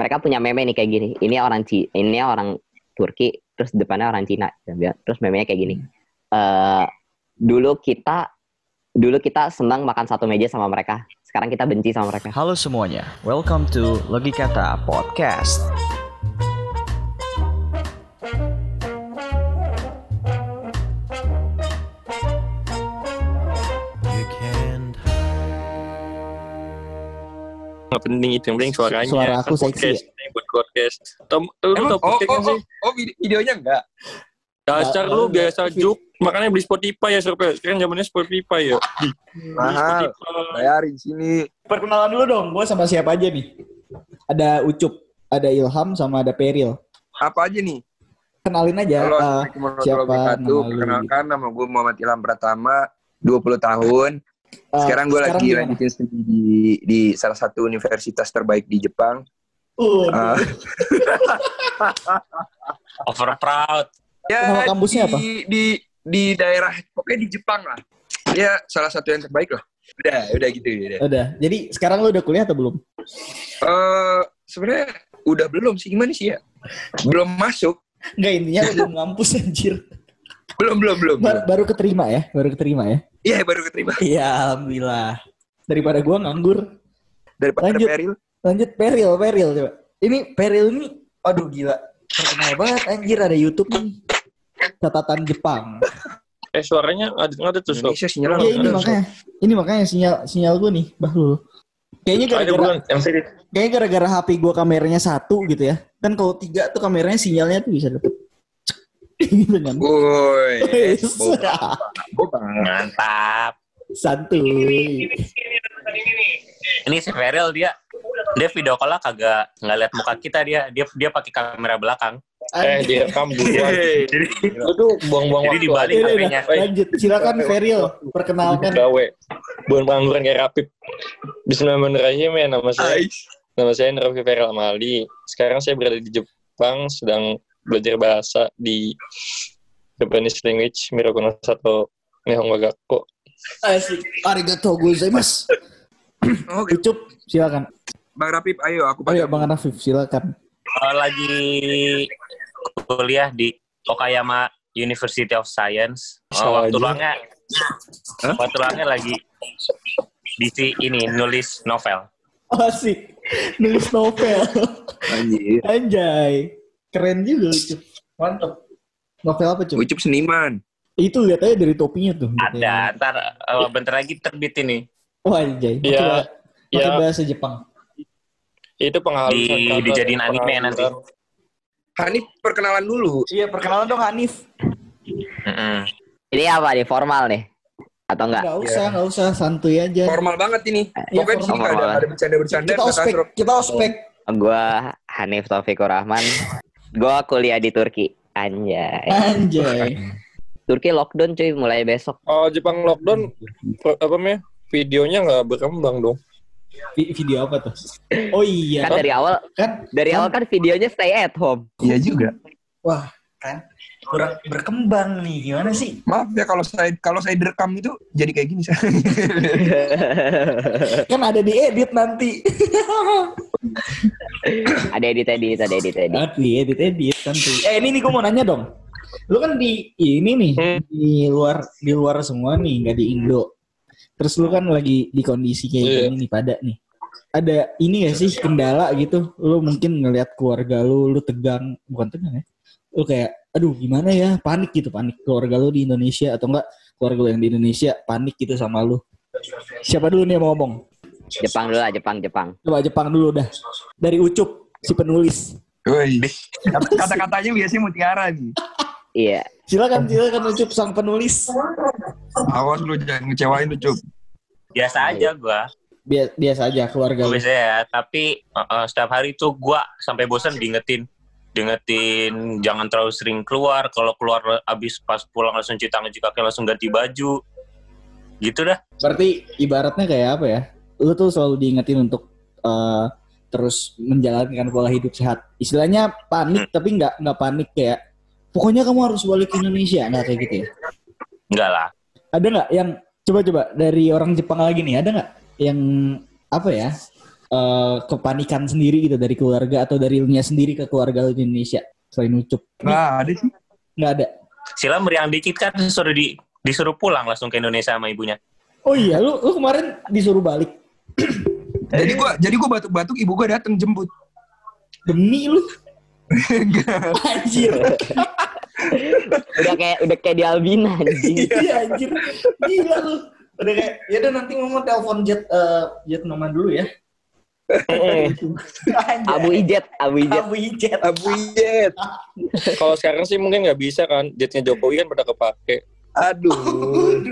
mereka punya meme nih kayak gini. Ini orang Ci, ini orang Turki, terus depannya orang Cina. Terus memenya kayak gini. Eh dulu kita dulu kita senang makan satu meja sama mereka. Sekarang kita benci sama mereka. Halo semuanya, welcome to Logikata Podcast. Nggak penting itu yang penting suaranya Suara aku Kan seksi ya? podcast, yang buat podcast Tom, lu Emang, tau oh, podcast oh, nggak sih oh, oh, vide- videonya enggak? dasar Nggak, lu biasa juk makanya beli Spotify ya Sob. sekarang zamannya Spotify ya Mahal. Bayarin sini. Perkenalan dulu dong, gue sama siapa aja nih? Ada Ucup, ada Ilham, sama ada Peril. Apa aja nih? Kenalin aja Halo, warahmatullahi siapa nama lu? Perkenalkan, nama gue Muhammad Ilham Pratama, 20 tahun. Eh, Sekarang gue lagi gimana? lanjutin studi di, di salah satu universitas terbaik di Jepang. Uh, Ah, over proud ya, Nama kampusnya di, apa? Di, di daerah, pokoknya di Jepang lah. Ya, salah satu yang terbaik lah. Udah, udah gitu. Udah. udah. Jadi sekarang lu udah kuliah atau belum? Eh, Sebenarnya udah belum sih, gimana sih ya? Belum masuk. Enggak intinya lu belum ngampus anjir. Belum, belum, belum. Bar- baru keterima ya, baru keterima ya. Iya, baru keterima. Iya, alhamdulillah. Daripada gua nganggur. Daripada Lanjut. Peril. Lanjut Peril, Peril coba. Ini Peril ini aduh gila. Terkenal banget anjir ada YouTube nih. Catatan Jepang. eh suaranya ada nggak ada tuh Sob. Indonesia sinyal Iya ini makanya, ini makanya sinyal sinyal gue nih, Bahlul. Kayaknya gara-gara kayaknya gara-gara HP gue kameranya satu gitu ya. Kan kalau tiga tuh kameranya sinyalnya tuh bisa dapet. Gitu kan. Woi, mantap. Santuy. ini si Ferel dia dia video call kagak nggak lihat muka kita dia dia dia pakai kamera belakang. Eh direkam duluan. Jadi lu tuh buang-buang jadi waktu dibalik Udah, udah, HP-nya. Lanjut. Silakan Feril, perkenalkan. gawe. Bukan pengangguran kayak Rapip. Bismillahirrahmanirrahim ya nama saya nama saya Rafi Feral Amali. Sekarang saya berada di Jepang sedang belajar bahasa di Japanese language Mirakuno Sato Nihongo Gakko Asik. Arigatou gozaimasu. Oke, Ucup, silakan. Bang Rapip, ayo aku pakai. Bang Rafif, silakan. Kalau lagi kuliah di Okayama University of Science oh, waktu Aja. luangnya Hah? waktu luangnya lagi di si ini nulis novel Asik. Nulis novel. Anjir. Anjay. Keren juga Ucup. Mantap. Novel apa, Cup? Ucup seniman. Itu lihat aja dari topinya tuh. ada ntar eh, bentar lagi terbit ini Wah, anjay. Pakai Iya, ya. bahasa Jepang. itu penghalusan Di- kata dijadiin anime nanti. Hanif perkenalan dulu. Iya, perkenalan dong Hanif. Ini apa nih formal nih? Atau enggak? Enggak usah, enggak usah, santuy aja. Formal banget ini. Iya, Pokoknya di sini nggak ada, formal. ada bercanda-bercanda. Kita ospek, kita ospek. Gua Hanif Taufikur Rahman. Gua kuliah di Turki. Anjay. Anjay. Turki lockdown cuy mulai besok. oh Jepang lockdown apa namanya videonya nggak berkembang dong Vi- Video apa tuh? Oh iya. Kan dari awal Kan dari awal kan videonya stay at home. Iya juga. wah, kan kurang berkembang nih. Gimana sih? Maaf ya kalau saya kalau saya direkam itu jadi kayak gini. saya. Kan ada di edit nanti. ada edit edit, ada edit edit. Nanti edit edit nanti. Eh ini nih gue mau nanya dong. Lu kan di ini nih di luar di luar semua nih, nggak di Indo. Terus lu kan lagi di kondisi kayak Iya. gini nih pada nih. Ada ini gak sih kendala gitu? Lu mungkin ngelihat keluarga lu, lu tegang, bukan tegang ya? Lu kayak, aduh gimana ya? Panik gitu, panik keluarga lu di Indonesia atau enggak keluarga lu yang di Indonesia panik gitu sama lu. Siapa dulu nih yang mau ngomong? Jepang dulu lah, Jepang, Jepang. Coba Jepang dulu dah. Dari Ucup, si penulis. Woi. Kata-katanya biasanya mutiara nih. Iya. Silakan, silakan Ucup sang penulis. Awas lu jangan ngecewain lu, Cup. biasa aja gua Bia- biasa aja keluarga lu. biasa ya tapi eh, setiap hari tuh gua sampai bosan diingetin diingetin jangan terlalu sering keluar kalau keluar abis pas pulang langsung cuci tangan cuci kaki langsung ganti baju gitu dah Berarti ibaratnya kayak apa ya? Lu tuh selalu diingetin untuk eh, terus menjalankan pola hidup sehat. Istilahnya panik tapi nggak nggak panik kayak pokoknya kamu harus balik ke Indonesia nggak kayak gitu ya? enggak lah Ada nggak yang coba-coba dari orang Jepang lagi nih ada nggak yang apa ya eh, kepanikan sendiri gitu dari keluarga atau dari Ilnya sendiri ke keluarga lu di Indonesia selain ucup? Nggak ada sih. Nggak ada. Sila meriang dikit kan disuruh di disuruh pulang langsung ke Indonesia sama ibunya. Oh iya, lu lu kemarin disuruh balik Jadi gua jadi gua batuk-batuk ibu gua datang jemput. demi lu. Enggak. Anjir. udah kayak udah kayak di Albina anjing. Iya anjir. Gila lu. Udah kayak, ya udah nanti ngomong telepon jet eh, jet Noman dulu ya. Anjir. Abu Ijet, Abu Ijet. Abu Ijet. Abu Jet. Kalau sekarang sih mungkin nggak bisa kan. Jetnya Jokowi kan pada kepake. Aduh.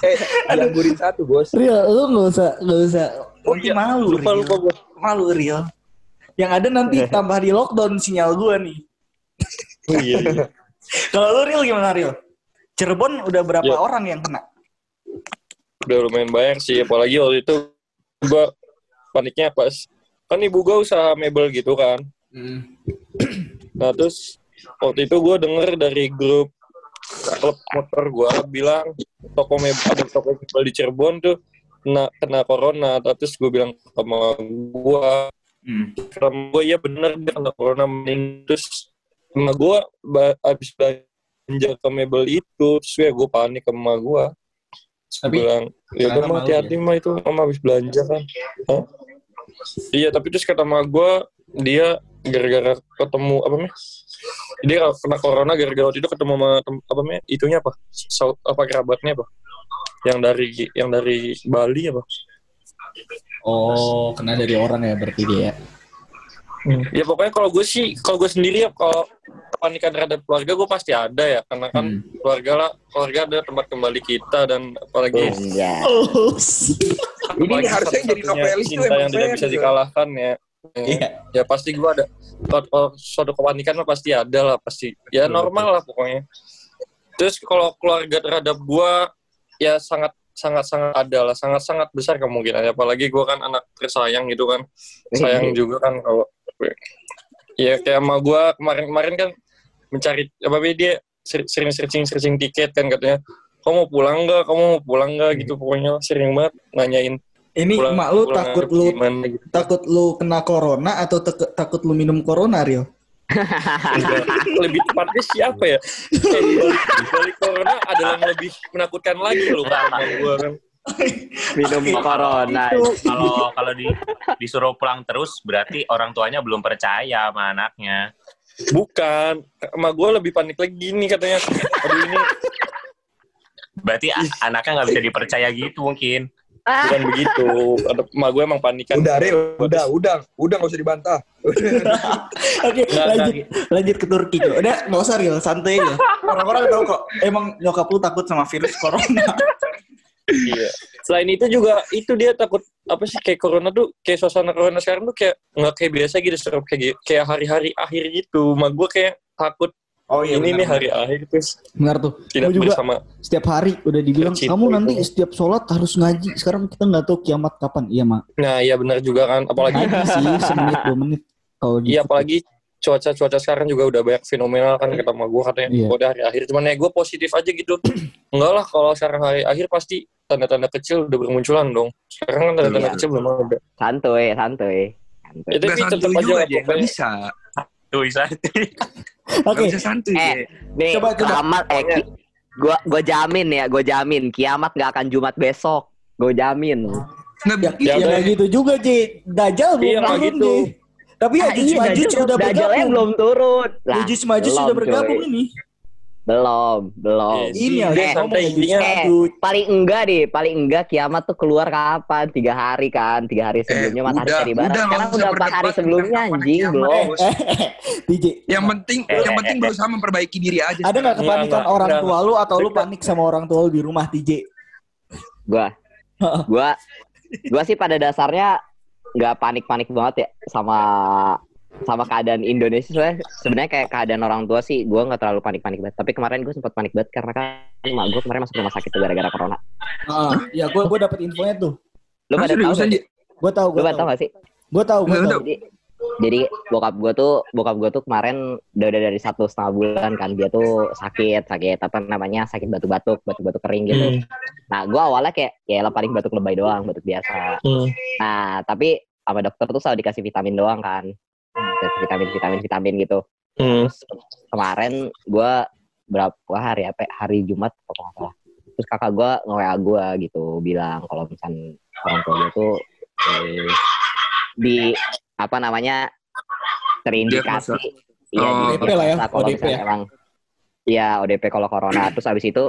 eh, dianggurin satu, Bos. Real, lu nggak usah nggak usah. Oh, iya. malu, Lupa Real. lupa gue. Malu real. Yang ada nanti tambah di lockdown sinyal gua nih. Oh, iya, iya. Kalau lu real gimana real? Cirebon udah berapa Ya. orang yang kena? Udah lumayan banyak sih. Apalagi waktu itu gue paniknya pas kan ibu gue usaha mebel gitu kan. Nah terus waktu itu gue denger dari grup klub motor gue bilang toko mebel ada toko mebel di Cirebon tuh kena kena corona. Terus gue bilang sama gue, sama gue iya bener dia kena corona mending terus sama gue abis belanja ke mebel itu terus ya gue panik sama gue. Tapi bilang ya udah mah malu hati-hati mah itu mama habis belanja kan Hah? Iya tapi terus kata mama gue dia gara-gara ketemu apa namanya dia kena corona gara-gara waktu itu ketemu sama tem- apa namanya itunya apa Sau- apa kerabatnya apa yang dari yang dari Bali apa Oh, kena dari orang ya berarti dia ya. ya pokoknya kalau gue sih kalau gue sendiri ya kalau kepanikan terhadap keluarga gue pasti ada ya karena kan Hmm. keluarga lah keluarga ada tempat kembali kita dan apalagi Iya. Oh, Ini harusnya jadi novelis tuh cinta yang tidak bisa gitu. dikalahkan ya. Iya. ya pasti gue ada kalau- kalau suatu kepanikan mah pasti ada lah pasti. Ya normal lah pokoknya. Terus kalau keluarga terhadap gue ya sangat sangat sangat ada lah. Sangat sangat besar kemungkinannya. Apalagi gue kan anak tersayang gitu kan. Sayang juga kan kalau ya kayak sama gue kemarin-kemarin kan mencari apa dia ser- sering searching searching tiket kan katanya kamu mau pulang nggak? Kamu mau pulang nggak? Gitu pokoknya sering banget nanyain Ini pulang emak lu pulang takut lu gimana gitu. takut lu kena corona atau tek- takut lu minum corona, Rio? Lebih tepatnya siapa ya? Balik, corona ada yang lebih menakutkan lagi loh sama gue kan. Minum corona. Kalau kalau di, disuruh pulang terus berarti orang tuanya belum percaya sama anaknya. bukan. Sama gue lebih panik lagi nih katanya. Aduh ini Berarti anaknya nggak bisa dipercaya gitu mungkin. bukan begitu emak gue emang panikan Udah, Ril. Udah, udah. Udah nggak usah dibantah. Oke, lanjut lanjut ke Turki. Udah, nggak usah real, santai aja. Orang-orang tahu kok. Emang nyokap lu takut sama virus corona. Iya. Selain itu juga itu dia takut apa sih kayak corona tuh kayak suasana corona sekarang tuh kayak nggak kayak biasa gitu serem kayak kayak hari-hari akhir gitu. Mak gue kayak takut Oh ini nih hari akhir terus Benar tuh. tidak juga bersama. setiap hari udah dibilang Tercipta kamu nanti itu. setiap sholat harus ngaji. Sekarang kita nggak tahu kiamat kapan. Iya, Mak. Nah iya benar juga kan. Apalagi sih semenit dua menit. Kalau iya apalagi cuaca-cuaca sekarang juga udah banyak fenomenal kan kata sama gue katanya Iya. udah hari akhir. Cuman ya gue positif aja gitu. Enggak lah kalau sekarang hari akhir pasti tanda-tanda kecil udah bermunculan dong. Sekarang kan tanda-tanda Iya. kecil belum ada. Santuy, santuy. Santuy. Ya, tapi tetap aja juga dia. Pokoknya. bisa. Tuh bisa. Oke. Bisa santuy Eh. Nih, Coba, coba. kiamat eh ki- gua gua jamin ya, gua jamin kiamat gak akan Jumat besok. Gua jamin. Nggak Ya, bisa. Ya, ya, gitu juga, Ci. Dajjal belum Iya, turun gitu. nih. Tapi ya, Ah, Juj Majuj Dajjal- sudah Dajjalnya bergabung. belum turun. Lah, Majuj belum, sudah bergabung ini. Belum, belum. Iya, Ini eh, ya, intinya- Majuj. Paling enggak deh, paling enggak kiamat tuh keluar kapan? Tiga hari kan, tiga hari sebelumnya matahari udah, tadi barat. udah, Sekarang udah empat hari sebelumnya anjing belum. Eh, DJ, Yang penting, Eh, yang eh, penting eh, berusaha memperbaiki diri aja. ada nggak kepanikan enggak, orang enggak. tua lu atau lu panik sama orang tua lu di rumah, DJ? Gua, gua, gua sih pada dasarnya nggak panik-panik banget ya sama sama keadaan Indonesia sebenarnya sebenarnya kayak keadaan orang tua sih gue nggak terlalu panik-panik banget tapi kemarin gue sempat panik banget karena kan mak gue kemarin masuk rumah sakit tuh gara-gara corona Ah, ya gue gue dapet infonya tuh. lu Ah, pada tahu? Gue tahu, gue tahu. nggak sih Gue tahu, gue tahu. jadi jadi bokap gue tuh bokap gue tuh kemarin udah, udah dari satu setengah bulan kan dia tuh sakit sakit apa namanya sakit batuk-batuk batuk-batuk kering gitu Hmm. nah gue awalnya kayak ya lah paling batuk lebay doang batuk biasa Hmm. nah tapi sama dokter tuh selalu dikasih vitamin doang kan vitamin vitamin vitamin gitu. Hmm. terus kemarin gue berapa hari apa ya, hari Jumat apa salah. Terus kakak gue nge-WA gue gitu bilang kalau misalnya orang tua gue tuh eh, di apa namanya terindikasi. Iya Oh, di ODP lah ya, kalau ODP misalnya ya. emang iya ODP kalau corona. Terus habis itu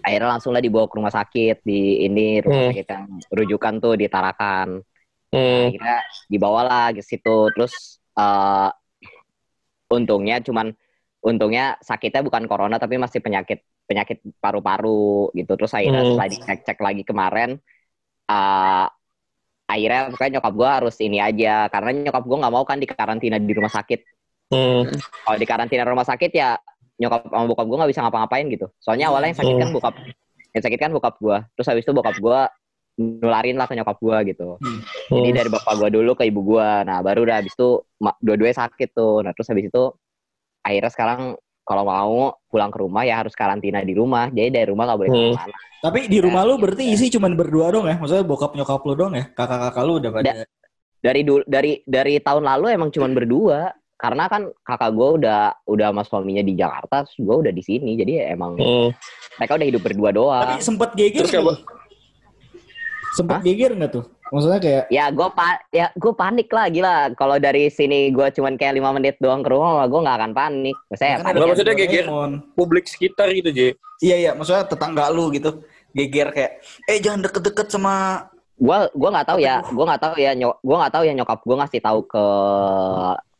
akhirnya langsung lah dibawa ke rumah sakit di ini rumah Hmm. sakit yang rujukan tuh di Tarakan Hmm. akhirnya dibawalah ke situ terus eh untungnya cuman untungnya sakitnya bukan corona tapi masih penyakit penyakit paru-paru gitu terus akhirnya Hmm. setelah dicek-cek lagi kemarin eh akhirnya pokoknya nyokap gua harus ini aja karena nyokap gua nggak mau kan di karantina di rumah sakit Hmm. kalau di karantina rumah sakit ya nyokap sama bokap gua nggak bisa ngapa-ngapain gitu soalnya awalnya yang sakit kan Hmm. bokap yang sakit kan bokap gua terus habis itu bokap gua nularin lah ke nyokap gua gitu jadi Hmm. dari bapak gua dulu ke ibu gua. Nah, baru udah habis itu dua-duanya sakit tuh. Nah, terus habis itu akhirnya sekarang kalau mau pulang ke rumah ya harus karantina di rumah. Jadi dari rumah nggak boleh Hmm. ke mana. Tapi di rumah lu berarti isi cuman berdua dong ya? Maksudnya bokap nyokap lu dong ya? Kakak-kakak lu udah pada Dari dulu dari dari tahun lalu emang cuman berdua. Karena kan kakak gua udah udah sama suaminya di Jakarta, terus gua udah di sini. Jadi ya emang Hmm. mereka udah hidup berdua doang. Tapi sempet geger Terus lu? Sempet Hah? geger nggak tuh? Maksudnya kayak Ya gue pa ya gue panik lah gila. Kalau dari sini gua cuman kayak lima menit doang ke rumah, gue nggak akan panik. Saya kan panik. Maksudnya geger. Publik sekitar gitu, J. Iya iya, maksudnya tetangga lu gitu. Geger kayak eh jangan deket-deket sama gua gua nggak tahu ya gua nggak tahu ya nyok gua nggak tahu ya nyokap gua ngasih tahu ke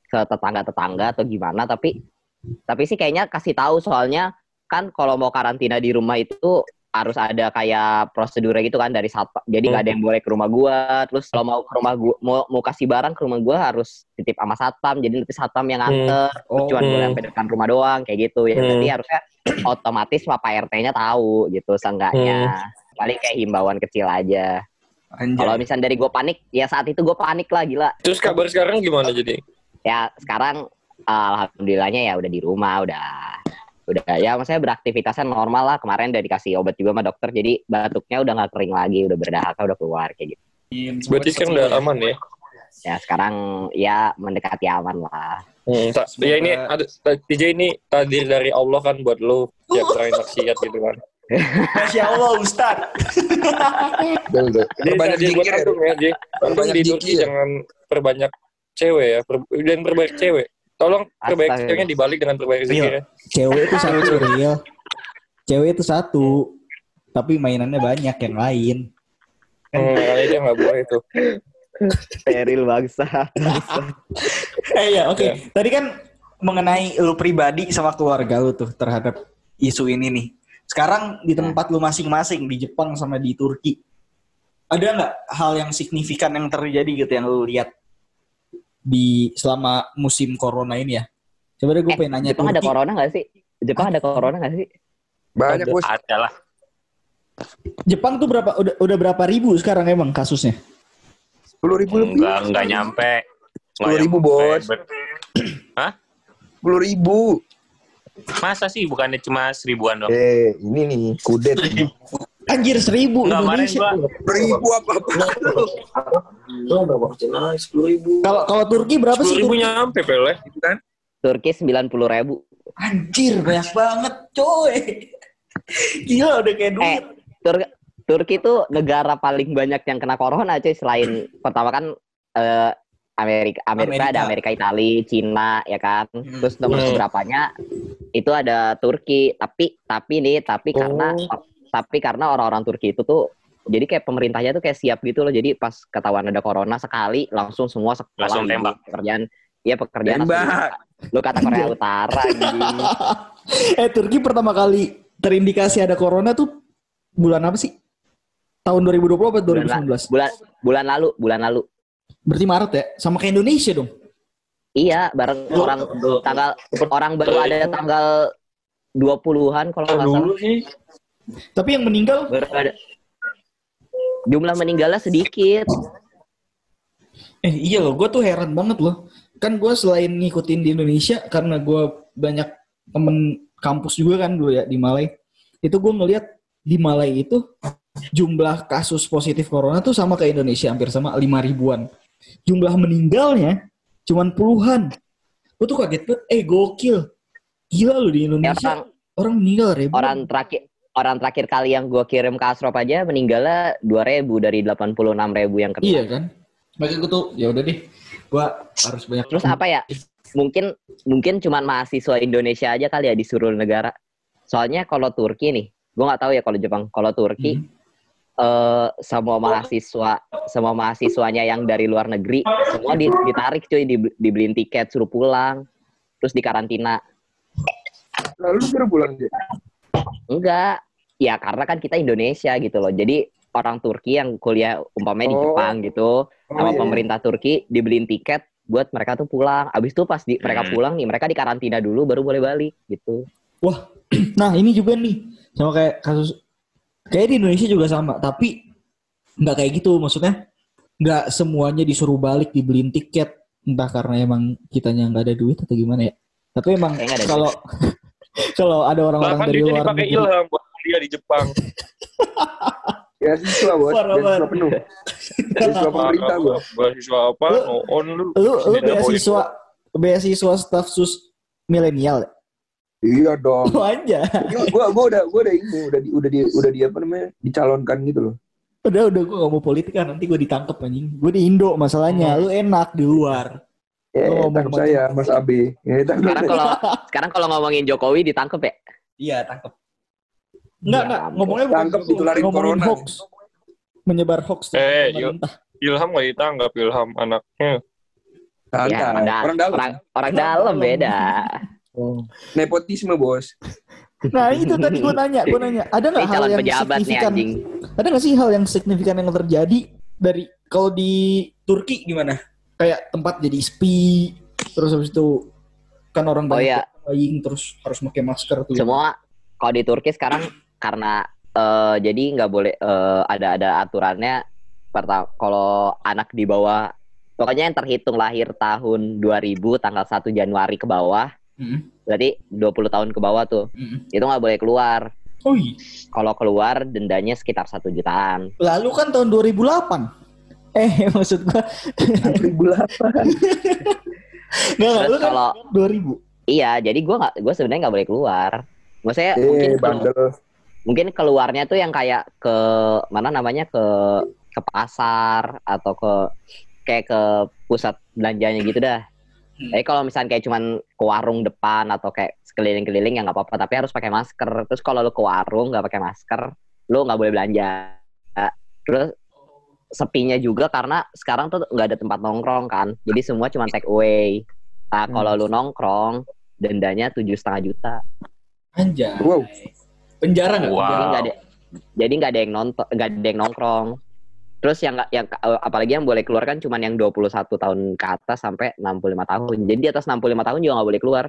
ke tetangga tetangga atau gimana tapi tapi sih kayaknya kasih tahu soalnya kan kalau mau karantina di rumah itu harus ada kayak prosedurnya gitu kan dari satpam. Jadi nggak ada yang boleh ke rumah gua. Terus kalau mau ke rumah gua mau mau kasih barang ke rumah gua harus titip sama satpam. Jadi nanti satpam yang nganter. Oh, cuma boleh Hmm. sampai depan rumah doang kayak gitu. Ya Hmm. berarti harusnya otomatis Pak RT-nya tahu gitu seenggaknya. Paling kayak himbauan kecil aja. Kalau misalnya dari gue panik, ya saat itu gue panik lah gila. Terus kabar sekarang gimana jadi? Ya sekarang alhamdulillahnya ya udah di rumah, udah udah ya maksudnya beraktivitasnya normal lah. Kemarin udah dikasih obat juga sama dokter, jadi batuknya udah nggak kering lagi, udah berdahak, udah keluar kayak gitu. Berarti sekarang udah aman ya? Ya sekarang ya mendekati aman lah. Hmm, ya ini ada TJ ini takdir dari Allah kan buat lo ya kurangin maksiat gitu kan. Masya Allah Ustad. Jadi Perbanyak dia buat zikir ya, ya, Perbanyak di Turki jangan perbanyak cewek ya, per, dan perbanyak cewek. Tolong perbaik Astaga. ceweknya dibalik dengan perbaik zikir ya. Cewek itu satu real. Cewek itu satu. Tapi mainannya banyak yang lain. Hmm, dia nggak boleh itu. Steril bangsa. Eh ya oke. Tadi kan mengenai lu pribadi sama keluarga lu tuh terhadap isu ini nih. Sekarang di tempat lu masing-masing di Jepang sama di Turki. Ada nggak hal yang signifikan yang terjadi gitu yang lu lihat di selama musim corona ini ya? Coba deh gue Eh, pengen nanya Jepang ada corona nggak sih? Jepang ada corona nggak sih? Banyak bos. Ada lah. Jepang tuh berapa udah udah berapa ribu sekarang emang kasusnya? Sepuluh ribu lebih. Enggak, enggak nyampe. 10.000, nyampe. Bos. Ber- Sepuluh ribu. Masa sih bukannya cuma seribuan dong? Eh, ini nih kudet. Anjir seribu kemarin Indonesia. gua Sepuluh ribu apa apa? Kalau kalau Turki berapa sih? Sepuluh ribu Turki? nyampe pele. Kan? Turki sembilan puluh ribu. Anjir banyak banget coy. Gila udah kayak duit. Eh, Tur Turki itu negara paling banyak yang kena corona cuy selain pertama kan eh, Amerika, Amerika Amerika. ada Amerika, Italia, Cina ya kan. Hmm. Terus nomor Hmm. berapanya itu ada Turki. Tapi tapi nih tapi karena Oh. Tapi karena orang-orang Turki itu tuh jadi kayak pemerintahnya tuh kayak siap gitu loh. Jadi pas ketahuan ada corona sekali langsung semua sekolah Langsung tembak. pekerjaan. Iya pekerjaan Tembak. Lu kata Korea Utara anjing. Eh Turki pertama kali terindikasi ada corona tuh bulan apa sih? Tahun 2020 atau Bulan, 2019? bulan bulan lalu, bulan lalu. Berarti Maret ya? Sama kayak Indonesia dong. Iya, bareng orang tanggal orang baru ada tanggal 20-an kalau nggak salah. sih. Tapi yang meninggal Baru ada. Jumlah meninggalnya sedikit. Eh iya loh, gue tuh heran banget loh. Kan gue selain ngikutin di Indonesia karena gue banyak temen kampus juga kan dulu ya di Malai. Itu gue ngeliat di Malai itu jumlah kasus positif corona tuh sama kayak Indonesia hampir sama 5 ribuan. Jumlah meninggalnya cuman puluhan. Gue tuh kaget banget, eh gokil. Gila loh di Ya, Indonesia. orang orang meninggal ribu. orang terakhir orang terakhir kali yang gue kirim ke Asrop aja meninggalnya 2000 dari 86 ribu yang kena. Iya kan? Makanya gue tuh, ya udah deh. Gue harus banyak. Terus apa ya? Mungkin mungkin cuman mahasiswa Indonesia aja kali ya di seluruh negara. Soalnya kalau Turki nih, gue nggak tahu ya kalau Jepang. Kalau Turki, eh semua mahasiswa, semua mahasiswanya yang dari luar negeri, semua di- ditarik cuy, di- dibeliin tiket, suruh pulang, terus dikarantina. Lalu baru pulang dia. Enggak, ya karena kan kita Indonesia gitu loh. Jadi orang Turki yang kuliah umpamanya di Oh. Jepang gitu, sama iya, iya. pemerintah Turki dibeliin tiket buat mereka tuh pulang. Abis itu pas di, mereka Hmm. pulang nih, mereka dikarantina dulu baru boleh balik gitu. Nah ini juga nih sama kayak kasus kayak di Indonesia juga sama tapi nggak kayak gitu maksudnya nggak semuanya disuruh balik dibeliin tiket entah karena emang kitanya nggak ada duit atau gimana ya tapi emang kalau kalau ada orang-orang dari luar negeri Ilham buat kuliah di Jepang. Ya siswa bos, siswa penuh. Siswa pemerintah gua. Beasiswa apa? Lu- No on lu. lu lu beasiswa beasiswa staf sus milenial ya? Iya dong. Oh aja Gua, gua, gua udah gua udah ini udah di udah di udah di apa namanya dicalonkan gitu loh. udah udah gue gak mau politik kan nanti gue ditangkep anjing gue di Indo masalahnya lu enak di luar Ya, Lu ngomong tangkap macam- saya Mas Abe. Ya, Sekarang kalau sekarang kalau ngomongin Jokowi ditangkep ya? iya tangkep Enggak, Ya enggak. Ngomongnya bukan gitu. ditularin Ngomongin corona. hoax. Menyebar hoax. Eh, pemerintah. Ilham gak ditangkap Ilham anaknya. Santai. Ya, orang, da- orang dalam. orang, orang dalam beda. Oh. Nepotisme bos. Nah itu tadi gue nanya, gue nanya, ada nggak hal yang nih signifikan? anjing. Ada nggak sih hal yang signifikan yang terjadi dari kalau di Turki gimana? Kayak tempat jadi sepi, terus habis itu kan orang Oh banyak iya. buying, terus harus pakai masker tuh. Semua kalau di Turki sekarang karena eh, jadi nggak boleh eh, ada ada aturannya pertama kalau anak di bawah pokoknya yang terhitung lahir tahun 2000 tanggal 1 Januari ke bawah Mm, berarti 20 tahun ke bawah tuh mm. itu nggak boleh keluar Oh iya. kalau keluar dendanya sekitar satu jutaan Lalu kan tahun 2008. Eh maksud gua 2008. nggak Terus kan kalau 2000. iya jadi gue nggak gue sebenarnya nggak boleh keluar maksudnya mungkin Eh, bandel. Mungkin keluarnya tuh yang kayak ke mana namanya ke ke pasar atau ke kayak ke pusat belanjanya gitu dah. Hmm. Tapi kalau misalnya kayak cuman ke warung depan atau kayak sekeliling-keliling ya nggak apa-apa, tapi harus pakai masker. Terus kalau lu ke warung nggak pakai masker, lu nggak boleh belanja. Terus sepinya juga karena sekarang tuh nggak ada tempat nongkrong kan, jadi semua cuma take away. Nah kalau lu nongkrong dendanya tujuh setengah juta. Anjay. Wow. Penjara nggak? Wow. Jadi nggak ada jadi nggak ada yang nonton, nggak ada yang nongkrong. Terus yang nggak yang eh, apalagi yang boleh keluar kan cuman yang 21 tahun ke atas sampai 65 tahun. Jadi di atas 65 tahun juga nggak boleh keluar.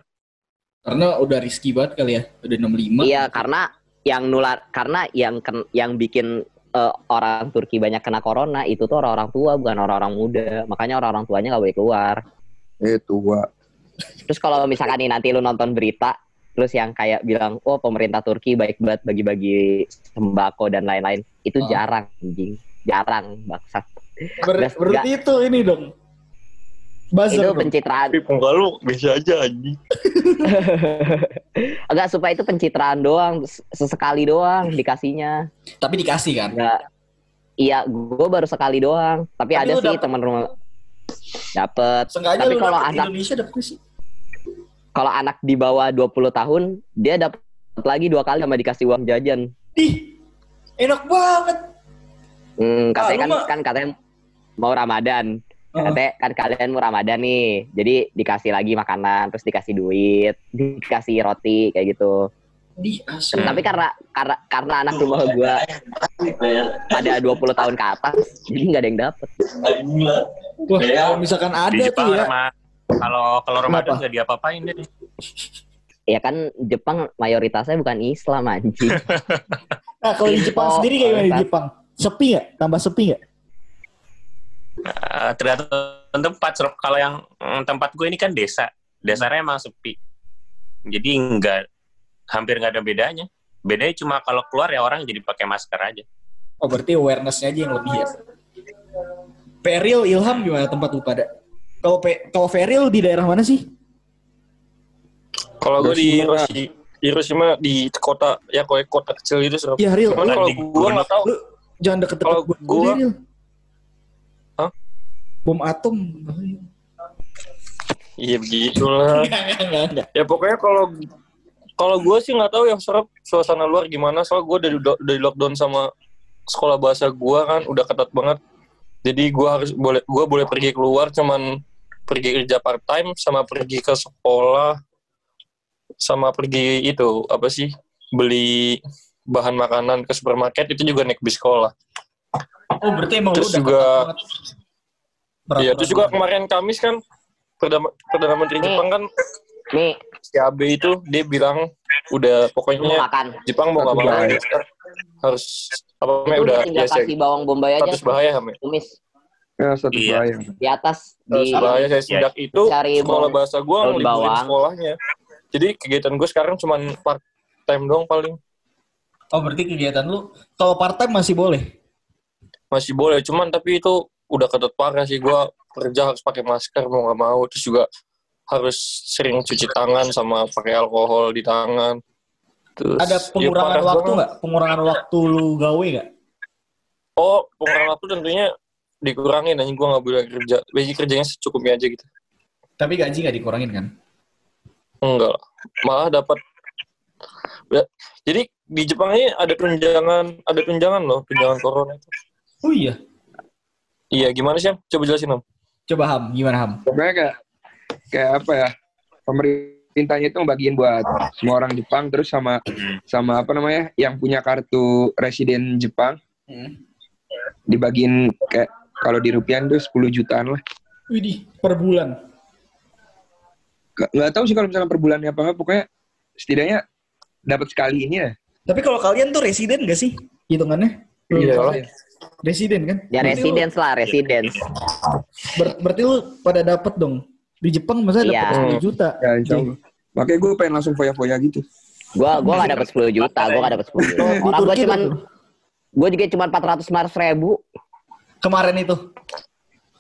Karena udah risky banget kali ya. Udah 65. Iya, karena yang nular karena yang yang bikin eh, orang Turki banyak kena corona itu tuh orang-orang tua bukan orang-orang muda. Makanya orang-orang tuanya nggak boleh keluar. Eh tua. Terus kalau misalkan nih nanti lu nonton berita terus yang kayak bilang, "Oh, pemerintah Turki baik banget bagi-bagi sembako dan lain-lain." Itu Oh. jarang, anjing. Jarang, bangsat. Ber- berarti itu ini dong. Buzzer itu pencitraan. Tapi muka lu biasa aja anjing. Enggak, supaya itu pencitraan doang, ses- sesekali doang dikasihnya. Tapi dikasih kan. Enggak. Iya, gue baru sekali doang. Tapi, Tapi ada sih dapet- teman rumah dapet. Sengaja Tapi lu kalau anak- Indonesia dapet sih. Kalau anak di bawah 20 tahun, dia dapat lagi dua kali sama dikasih uang jajan. Ih, enak banget. Hmm, katanya Ah, kan mah- kan katanya mau Ramadan. Oh. Katanya kan kalian mau Ramadan nih. Jadi dikasih lagi makanan, terus dikasih duit, dikasih roti kayak gitu. Di asli. Tapi karena karena karena anak rumah gua ada 20 tahun ke atas, jadi nggak ada yang dapet. Wah, kalau misalkan ada di Jepang tuh ya. sama kalau kalau Ramadan nggak diapa-apain deh. Ya kan Jepang mayoritasnya bukan Islam anjing. Nah, kalau di Jepang Oh, sendiri kayak gimana di. Jepang? Sepi nggak? Tambah sepi nggak? Eh, tergantung tempat kalau yang mm, tempat gue ini kan desa dasarnya emang sepi jadi enggak hampir nggak ada bedanya bedanya cuma kalau keluar ya orang jadi pakai masker aja Oh berarti awareness-nya aja yang lebih ya. Peril, Ilham gimana tempat lu pada? Kalau Pe- kalau Feril di daerah mana sih? Kalau gue di Hiroshima. Hiroshi- Hiroshima di kota ya kok kota kecil gitu Serap. Ya Ril, Cuman lu, kalau gue nggak tahu lu jangan deket-deket Kalau gua gua- deh. Hah? Bom atom. iya begitulah. Ya pokoknya kalau kalau gue sih nggak tahu ya Serap suasana luar gimana soal gue dari dari lockdown sama sekolah bahasa gue kan udah ketat banget jadi gue harus boleh gue boleh pergi keluar cuman pergi kerja part time sama pergi ke sekolah sama pergi itu apa sih beli bahan makanan ke supermarket itu juga naik bis sekolah Oh berarti emang Terus lu udah juga-. Iya, terus juga kemarin Kamis kan perdana, perdana menteri Nih. Jepang kan Nih, si Abe itu dia bilang udah mau pokoknya makan. Jepang mau nggak harus apa namanya udah ya kasih bawang bombay aja. bahaya Ham, ya. Ya, satu Iya. bahaya. di atas di bahaya saya sejak itu Cari sekolah bawang- bahasa gue bawang. sekolahnya jadi kegiatan gue sekarang cuman part time doang paling Oh berarti kegiatan lu kalau part time masih boleh. masih boleh cuman tapi itu udah ketat parah sih gue kerja harus pakai masker mau nggak mau terus juga harus sering cuci tangan sama pakai alkohol di tangan terus Ada ya pengurangan parah waktu nggak? Pengurangan waktu lu gawe nggak? Oh, pengurangan waktu tentunya dikurangin aja gue nggak boleh kerja. Basic kerjanya secukupnya aja gitu. Tapi gaji nggak dikurangin kan? Enggak lah. Malah dapat Ya, jadi di Jepang ini ada tunjangan, ada tunjangan loh, tunjangan corona itu. Oh iya. Iya, gimana sih? Coba jelasin, Om. Coba Ham, gimana Ham? Pokoknya kayak kayak apa ya? Pemerintahnya itu ngebagiin buat semua orang Jepang terus sama sama apa namanya? yang punya kartu residen Jepang dibagiin kayak kalau di rupiah itu 10 jutaan lah. Widih, per bulan. Nggak, nggak tahu sih kalau misalnya per bulannya apa nggak, pokoknya setidaknya dapat sekali ini ya. Tapi kalau kalian tuh residen gak sih hitungannya? Iya lah. Residen kan? ya residence lah, residence. ber- berarti lu pada dapat dong. Di Jepang masa dapat Iya. 10 juta. Ya insya Allah. Makanya gue pengen langsung foya-foya gitu. Gua gua gak dapat 10 juta, gua gak dapat 10 juta. Orang gua cuman tuh, gua juga cuma 400 ribu. Kemarin itu.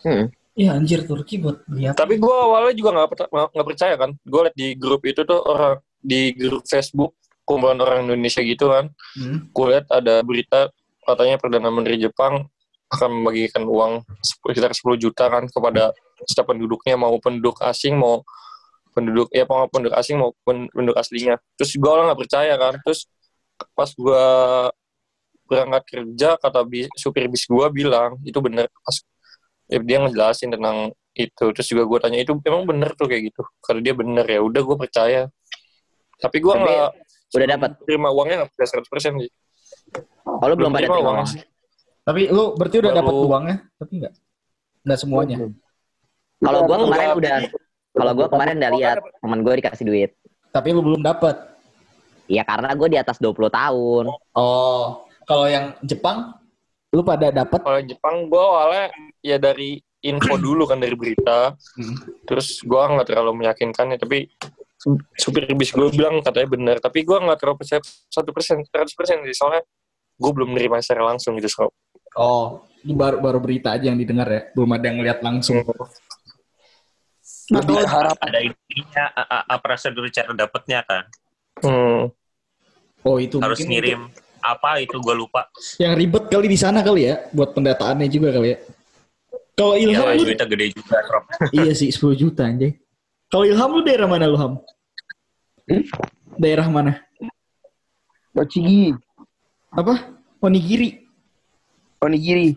Hmm. Iya anjir Turki buat apa? Tapi gue awalnya juga nggak nggak percaya kan. Gue liat di grup itu tuh orang di grup Facebook kumpulan orang Indonesia gitu kan. Hmm. Gue liat ada berita katanya perdana menteri Jepang akan membagikan uang sekitar 10 juta kan kepada setiap penduduknya mau penduduk asing mau penduduk ya mau penduduk asing mau penduduk aslinya. Terus gue awalnya nggak percaya kan. Terus pas gue berangkat kerja kata bis, supir bis gue bilang itu bener. Pas ya, dia ngejelasin tentang itu. Terus juga gue tanya itu emang bener tuh kayak gitu? Kalau dia bener. Ya udah gue percaya. Tapi gue nggak udah dapat? terima uangnya nggak seratus persen sih. Oh, lu belum pada terima terima uangnya. sih Tapi lu berarti udah dapat uangnya, tapi enggak. Enggak semuanya. Kalau gua Udah- kemarin udah- udah kalau gua kemarin udah lihat teman gua dikasih duit. Tapi lu belum dapat. Ya karena gua di atas 20 tahun. Oh, kalau yang Jepang lu pada dapat kalau Jepang gue awalnya ya dari info dulu kan dari berita. Hmm. terus gue nggak terlalu meyakinkan ya tapi supir bis gue bilang katanya bener. Tapi gue nggak terlalu percaya satu persen seratus persen sih. Soalnya gue belum menerima secara langsung gitu so. Oh, ini baru baru berita aja yang didengar ya, belum ada yang ngeliat langsung. Nah, Lebih kalau harap ada ininya prosedur cara dapatnya kan? Hmm. oh itu harus ngirim apa itu gue lupa yang ribet kali di sana kali ya, buat pendataannya juga kali ya. Kalau ya Ilham lu, duitnya gede juga Rob. iya sih 10 juta anjay. Kalau Ilham lu daerah mana lu Ham? Daerah mana? Tochigi, Apa? Onigiri. onigiri.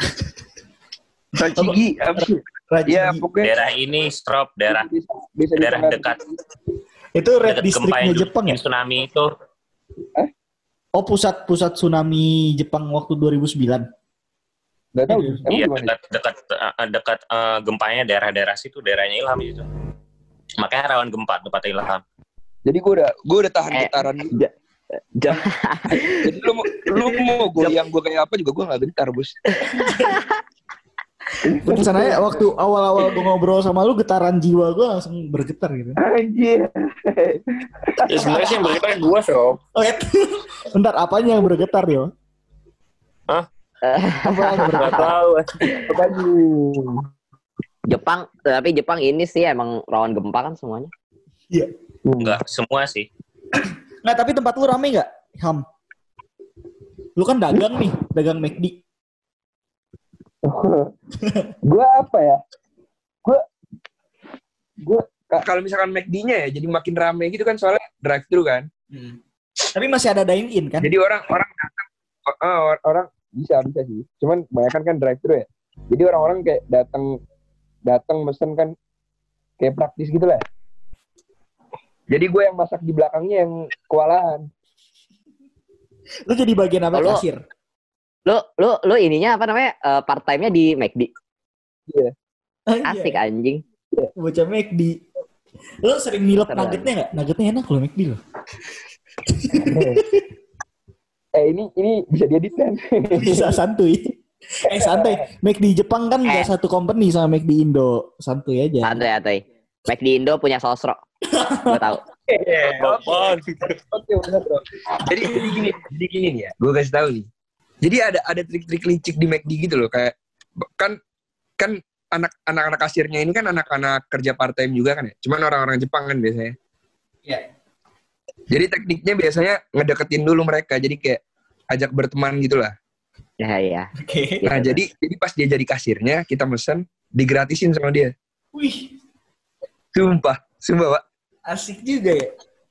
Tochigi, apa? Rajin. Ya pokoknya daerah ini strop daerah bisa daerah dikenal. dekat itu red yang Jepang ya? tsunami itu Oh pusat pusat tsunami Jepang waktu 2009. Nggak tahu. Iya gimana? dekat dekat eh, dekat eh, gempanya daerah-daerah situ daerahnya Ilham itu makanya rawan gempa tempat Ilham Jadi gue udah gue udah tahan Eh. getaran. Ja- ja- Jadi lu lu mau goyang gue kayak apa juga gue nggak gentar bos. Pantesan aja waktu awal-awal gue ngobrol sama lu getaran jiwa gue langsung bergetar gitu. Anjir. Ya sebenarnya sih yang bergetar gue, Sob. Oh, ya. Bentar, apanya yang bergetar yo? Hah? Apa yang Gak bergetar? tahu. Jepang, tapi Jepang ini sih emang rawan gempa kan semuanya. Enggak, semua sih. Nggak, tapi tempat lu rame nggak? Ham. Lu kan dagang nih, dagang McD. gue apa ya? Gue gue kalau misalkan McD-nya ya jadi makin rame gitu kan soalnya drive thru kan. Tapi masih ada dine in kan? Jadi orang orang datang or- orang bisa bisa sih. Cuman kebanyakan kan drive thru ya. Jadi orang-orang kayak datang datang mesen kan kayak praktis gitu lah. Jadi gue yang masak di belakangnya yang kewalahan. Lu jadi bagian apa? Kalau- Kasir. Lu lu lu ininya apa namanya? eh, part time-nya di McD. Oh, iya. Asik anjing. Bocah McD. Lu sering nilep Seru nuggetnya nggak? Nuggetnya enak loh McD loh. eh ini ini bisa diedit kan? Bisa santuy. Eh santai. McD Jepang kan nggak Eh. satu company sama McD Indo. Santuy aja. Santai santai. McD Indo punya sosro. Gue tahu. Oke benar bro. Jadi jadi gini, jadi gini nih ya. Gue kasih tahu nih. Jadi ada ada trik-trik licik di McD gitu loh kayak kan kan anak anak-anak kasirnya ini kan anak-anak kerja part time juga kan ya. Cuman orang-orang Jepang kan biasanya. Iya. Jadi tekniknya biasanya ngedeketin dulu mereka. Jadi kayak ajak berteman gitu lah. Ya ya. Oke. Nah, Gitu. jadi jadi pas dia jadi kasirnya, kita mesen digratisin sama dia. Wih, Sumpah, sumpah, Pak. asik juga ya.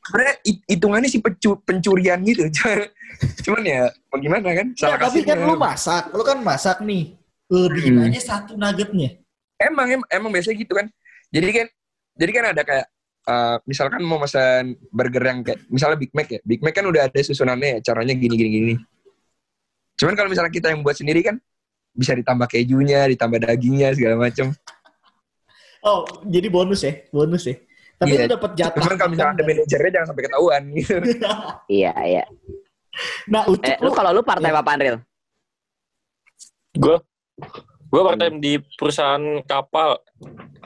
Sebenarnya hit- hitungannya sih pencu- pencurian gitu. Cuman ya bagaimana kan? Ya, Salah tapi kan lu masak, lu kan masak nih. Lebih Hmm. aja satu nuggetnya. emang em- emang biasanya gitu kan jadi kan jadi kan ada kayak eh, misalkan mau pesan burger yang kayak misalnya Big Mac ya Big Mac kan udah ada susunannya ya, caranya gini gini gini cuman kalau misalnya kita yang buat sendiri kan bisa ditambah kejunya ditambah dagingnya segala macam Oh, jadi bonus ya, bonus ya. Tapi lu dapat jatah. cuman kalau misalnya ada makan manajernya jangan sampai ketahuan gitu Iya iya. Nah, ucup Eh, lu lu kalau lu part time apa Andril? Gue gue part time di perusahaan kapal.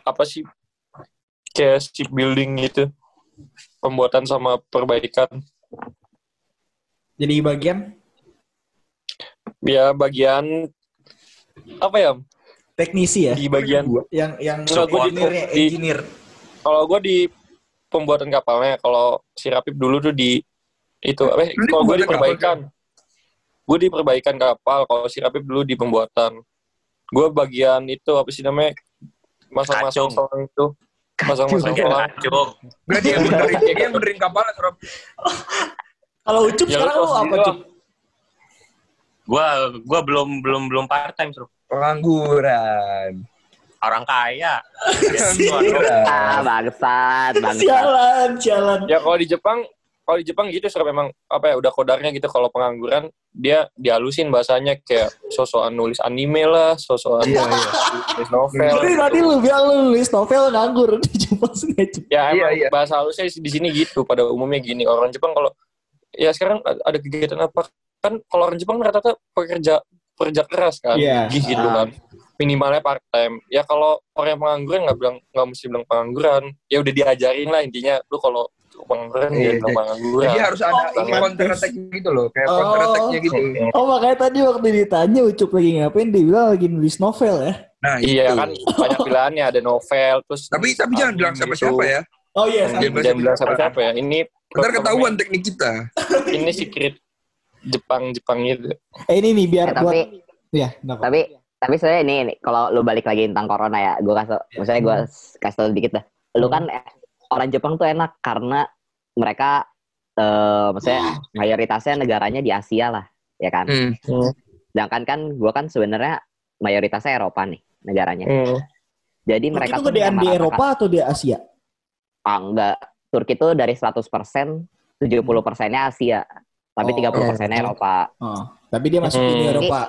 Apa sih? Kayak shipbuilding gitu. Pembuatan sama perbaikan. jadi bagian Ya bagian apa ya? teknisi ya, Di bagian yang yang di- engineer, di- engineer. Kalau gue di pembuatan kapalnya, kalau si Rapip dulu tuh di itu apa? Di Kalau gue di perbaikan, gue di perbaikan kapal. Kalau si Rapip dulu di pembuatan, gue bagian itu apa sih namanya? Masang-masang selang itu, masang-masang selang. Dia yang benerin dia yang benerin kapal Rob. Kalau ucup Ya, sekarang lu apa, sendiri Cup? Gua gua belum belum belum part time, Bro. pengangguran Orang kaya. Ah bangsat bangsat. Jalan, jalan. Ya kalau di Jepang, kalau di Jepang gitu serem memang apa ya udah kodarnya gitu kalau pengangguran dia dihalusin bahasanya kayak sosokan nulis anime lah, sosokan iya iya nulis novel. Jadi tadi lu bilang lu nulis novel nganggur di Jepang sengaja. Ya Iya, emang iya. bahasa halusnya di sini gitu pada umumnya gini. Orang Jepang kalau ya sekarang ada kegiatan apa kan kalau orang Jepang rata-rata pekerja pekerja keras kan, Iya. gig gitu Ah. kan. Minimalnya part time. Ya kalau orang yang pengangguran nggak bilang nggak mesti bilang pengangguran. Ya udah diajarin lah intinya. Lu kalau pengangguran Iya, ya bilang iya. pengangguran. jadi harus ada Oh, ini iya. counter attack gitu loh kayak Oh. counter attacknya gitu Oh makanya tadi waktu ditanya Ucup lagi ngapain, dia bilang lagi nulis novel ya. nah Iya itu. kan banyak pilihannya ada novel terus tapi tapi jangan bilang siapa siapa ya Oh iya, Jangan Jangan, jangan bilang siapa siapa ya. Ini ntar ketahuan teknik kita Ini secret Jepang Jepang itu. Eh ini nih biar Eh, buat tapi ya, kenapa? tapi tapi saya ini, ini kalau lu balik lagi tentang corona ya, gue kasih, maksudnya gue kasih tau dikit dah. Lu kan eh, orang Jepang tuh enak karena mereka, eh maksudnya mayoritasnya negaranya di Asia lah, ya kan. Hmm. Sedangkan kan gue kan sebenarnya mayoritasnya Eropa nih negaranya. Jadi Turki mereka itu tuh gedean di Eropa atau di Asia? Ah, enggak. Turki itu dari 100%, 70 persennya Asia. Tapi Oh. 30 persennya Eropa. Oh, tapi dia masuk Uni Hmm. Eropa.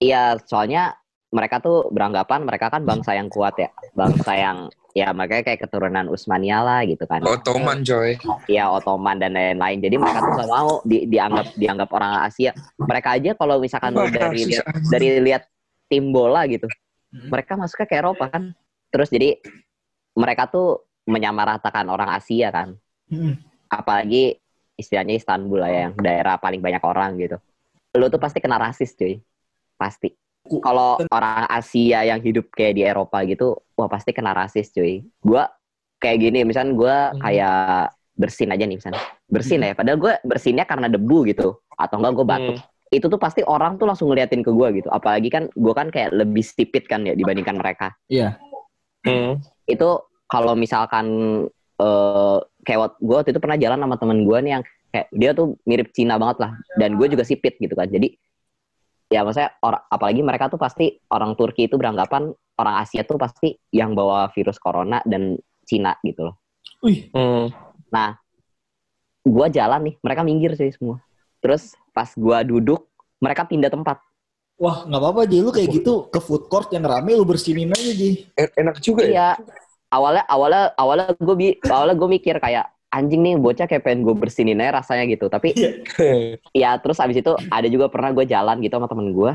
Iya, soalnya mereka tuh beranggapan mereka kan bangsa yang kuat ya. Bangsa yang, ya mereka kayak keturunan Utsmania lah gitu kan. Ottoman coy Iya, Ottoman dan lain-lain. Jadi mereka tuh nggak mau di- dianggap dianggap orang Asia. Mereka aja kalau misalkan lu dari lihat dari lihat tim bola gitu, Hmm. mereka masuknya ke Eropa kan. Terus jadi mereka tuh menyamaratakan orang Asia kan. Hmm. Apalagi istilahnya Istanbul lah ya, yang daerah paling banyak orang gitu. Lu tuh pasti kena rasis cuy. Pasti. Kalau orang Asia yang hidup kayak di Eropa gitu, wah pasti kena rasis cuy. Gua kayak gini, misalnya gua Hmm. kayak bersin aja nih misalnya. Bersin Hmm. ya, padahal gue bersinnya karena debu gitu. Atau enggak gue batuk. Itu tuh pasti orang tuh langsung ngeliatin ke gue gitu. Apalagi kan gue kan kayak lebih stipit kan ya dibandingkan mereka. Iya. Hmm. Itu kalau misalkan eh kayak gue waktu itu pernah jalan sama temen gue nih yang kayak dia tuh mirip Cina banget lah. Dan gue juga sipit gitu kan. Jadi ya maksudnya orang apalagi mereka tuh pasti orang Turki itu beranggapan orang Asia tuh pasti yang bawa virus corona dan Cina gitu loh. Wih, Hmm. Nah, gua jalan nih, mereka minggir sih semua. Terus pas gua duduk, mereka pindah tempat. wah nggak apa-apa Ji, lu kayak gitu ke food court yang rame lu bersinin aja Ji. En- Enak juga ya. Iya. Awalnya awalnya awalnya gue bi awalnya gue mikir kayak anjing nih bocah kayak pengen gue bersinin aja rasanya gitu. Tapi ya terus abis itu ada juga pernah gue jalan gitu sama temen gue.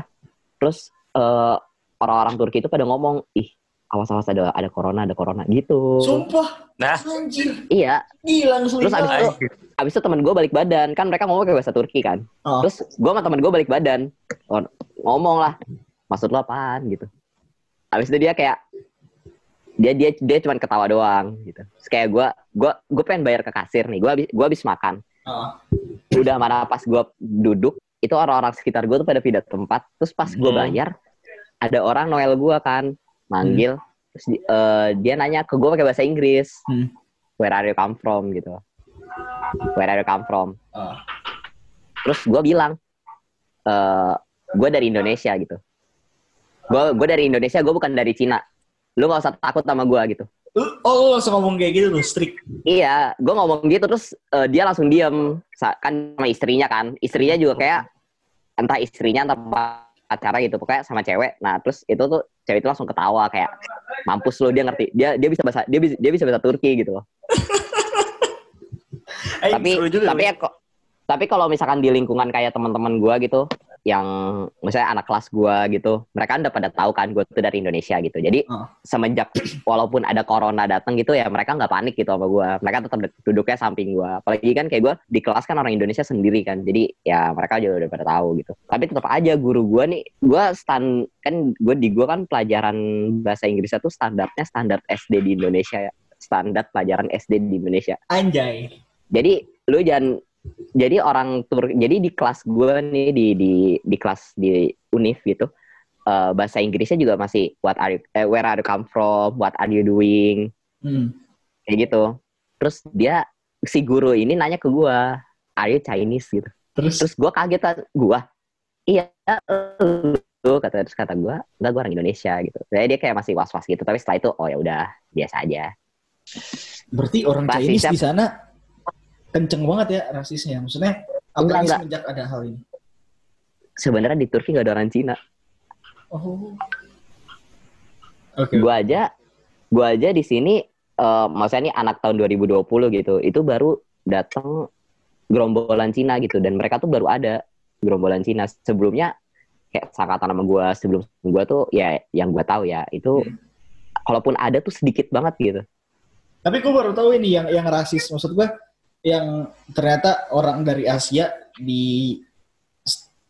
Terus eh, orang-orang Turki itu pada ngomong, ih awas-awas ada ada corona ada corona gitu. Sumpah. Nah. Anjir. Iya. Gila langsung Terus abis itu abis itu temen gue balik badan kan mereka ngomong kayak bahasa Turki kan. Oh. Terus gue sama temen gue balik badan Oh, ngomong lah maksud lo apaan gitu. Abis itu dia kayak dia dia dia cuma ketawa doang gitu. Terus kayak gue gue gue pengen bayar ke kasir nih. Gue habis gue habis makan. Oh. Udah mana pas gue duduk itu orang-orang sekitar gue tuh pada pindah tempat. Terus pas gue Hmm. bayar ada orang Noel gue kan manggil. Terus di- eh, dia nanya ke gue pakai bahasa Inggris. Hmm. Where are you come from gitu. Where are you come from? Oh. Terus gue bilang, eh gue dari Indonesia gitu. Gue gue dari Indonesia, gue bukan dari Cina. Lu gak usah takut sama gue gitu. Lu- Oh, lu langsung ngomong kayak gitu tuh, strict. Iya, gue ngomong gitu terus eh, dia langsung diem. Kan sama istrinya kan. Istrinya juga kayak entah istrinya entah pacara gitu. Pokoknya sama cewek. Nah terus itu tuh cewek itu langsung ketawa kayak mampus lo dia ngerti. Dia dia bisa bahasa dia bisa dia bisa bahasa Turki gitu loh. Tapi juga, tapi ya kok tapi kalau misalkan di lingkungan kayak teman-teman gua gitu yang misalnya anak kelas gua gitu mereka kan udah pada tahu kan gue tuh dari Indonesia gitu. Jadi Oh. semenjak walaupun ada corona datang gitu ya mereka nggak panik gitu sama gua. Mereka tetap duduknya samping gua. Apalagi kan kayak gua di kelas kan orang Indonesia sendiri kan. Jadi ya mereka juga udah pada tahu gitu. Tapi tetap aja guru gua nih gua stand kan gue di gua kan pelajaran bahasa Inggrisnya tuh standarnya standar SD di Indonesia ya. Standar pelajaran SD di Indonesia. Anjay. jadi lu jangan jadi orang tur jadi di kelas gue nih di di di kelas di univ gitu eh, bahasa Inggrisnya juga masih what are you, eh, where are you come from? What are you doing? Hmm. kayak gitu. Terus dia si guru ini nanya ke gue are you Chinese? gitu. Terus, terus gue kaget kan gue iya lu kata terus kata gue enggak gue orang Indonesia gitu. Jadi dia kayak masih was was gitu tapi setelah itu oh ya udah biasa aja. Berarti orang Chinese di sana kenceng banget ya rasisnya. Maksudnya, apalagi enggak. semenjak ada hal ini. sebenarnya di Turki gak ada orang Cina Oh. Oke. gua aja gua aja di sini eh maksudnya ini anak tahun 2020 gitu itu baru datang gerombolan Cina gitu dan mereka tuh baru ada gerombolan Cina sebelumnya kayak sangkatan sama gua sebelum gua tuh ya yang gua tahu ya itu kalaupun ada tuh sedikit banget gitu Tapi gue baru tahu ini yang yang rasis. Maksud gue yang ternyata orang dari Asia di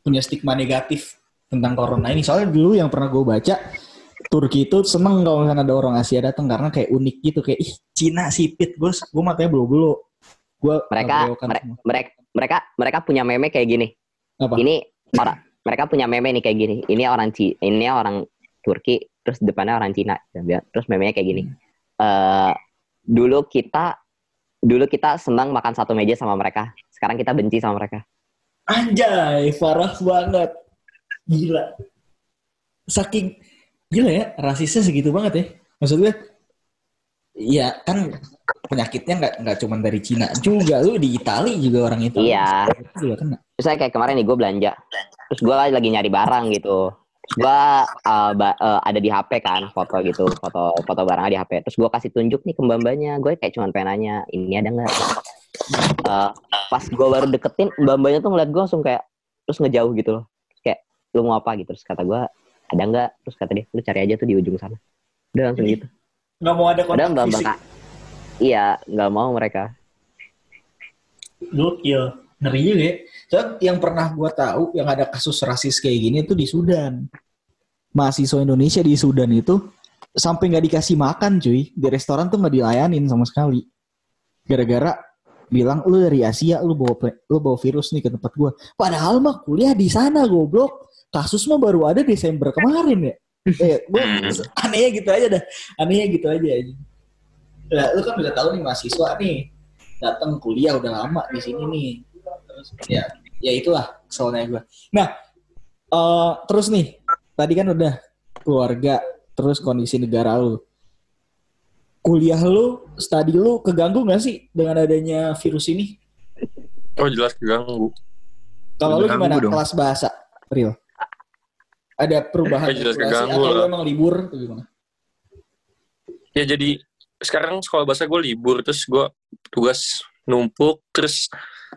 punya stigma negatif tentang corona ini. Soalnya dulu yang pernah gue baca Turki itu seneng kalau misalnya ada orang Asia datang karena kayak unik gitu. Kayak ih Cina sipit. Gue gue matanya bulu bulu gue mereka mere- mereka mereka mereka punya meme kayak gini. Apa? Ini orang mereka punya meme nih kayak gini. Ini orang Ci ini orang Turki terus depannya orang Cina. Terus memenya kayak gini. Eh dulu kita dulu kita senang makan satu meja sama mereka. Sekarang kita benci sama mereka. Anjay parah banget. Gila. Saking gila ya rasisnya segitu banget ya. Maksud gue Iya kan penyakitnya nggak nggak cuma dari Cina juga. Lu di Itali juga orang Itali. Iya. Itu juga kena. Terus kayak kemarin nih gue belanja. Terus gue lagi nyari barang gitu gue uh, ba- uh, ada di HP kan foto gitu foto foto barangnya di HP terus gue kasih tunjuk nih ke mbak-mbaknya gue kayak cuma pengen nanya ini ada nggak? Uh, pas gue baru deketin mbak-mbaknya tuh ngeliat gue langsung kayak terus ngejauh gitu loh. Kayak lu mau apa? gitu. Terus kata gue ada nggak? Terus kata dia lu cari aja tuh di ujung sana. Udah langsung gitu. Nggak mau ada kontak mbak fisik. mbak iya nggak mau mereka. Gokil. Ngeri juga ya. Soalnya yang pernah gua tahu yang ada kasus rasis kayak gini tuh di Sudan. Mahasiswa Indonesia di Sudan itu sampai nggak dikasih makan cuy. Di restoran tuh nggak dilayanin sama sekali. Gara-gara bilang lu dari Asia lu bawa lu bawa virus nih ke tempat gua. Padahal mah kuliah di sana goblok. Kasus mah baru ada Desember kemarin ya. Eh, gua Hmm. anehnya gitu aja dah. Anehnya gitu aja. Nah, lu kan udah tahu nih mahasiswa nih datang kuliah udah lama di sini nih. Ya ya itulah keselnya gue. Nah, eh terus nih tadi kan udah keluarga, terus kondisi negara lu. Kuliah lu, studi lu keganggu gak sih dengan adanya virus ini? Oh jelas keganggu. Kalau lu gimana dong. kelas bahasa, Real? Ada perubahan Eh, jelas keganggu atau lu emang libur atau gimana? Ya jadi sekarang sekolah bahasa gue libur terus gue tugas numpuk terus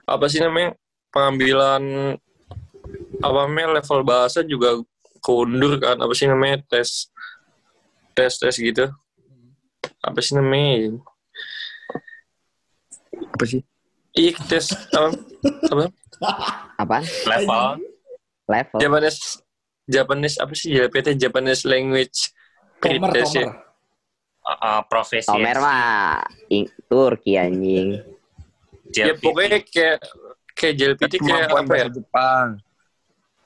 apa sih namanya? Pengambilan apa namanya level bahasa juga keundur kan? Apa sih namanya? Tes tes tes gitu. Apa sih namanya? Apa sih? iya tes apa? Apa? Apaan level. Level. Japanese Japanese apa sih? JLPT Japanese language pretest ya. uh, uh, profesi Tomer mah ing- Turki anjing ya JLPT. pokoknya kayak kayak JLPT kayak apa ya? Jepang.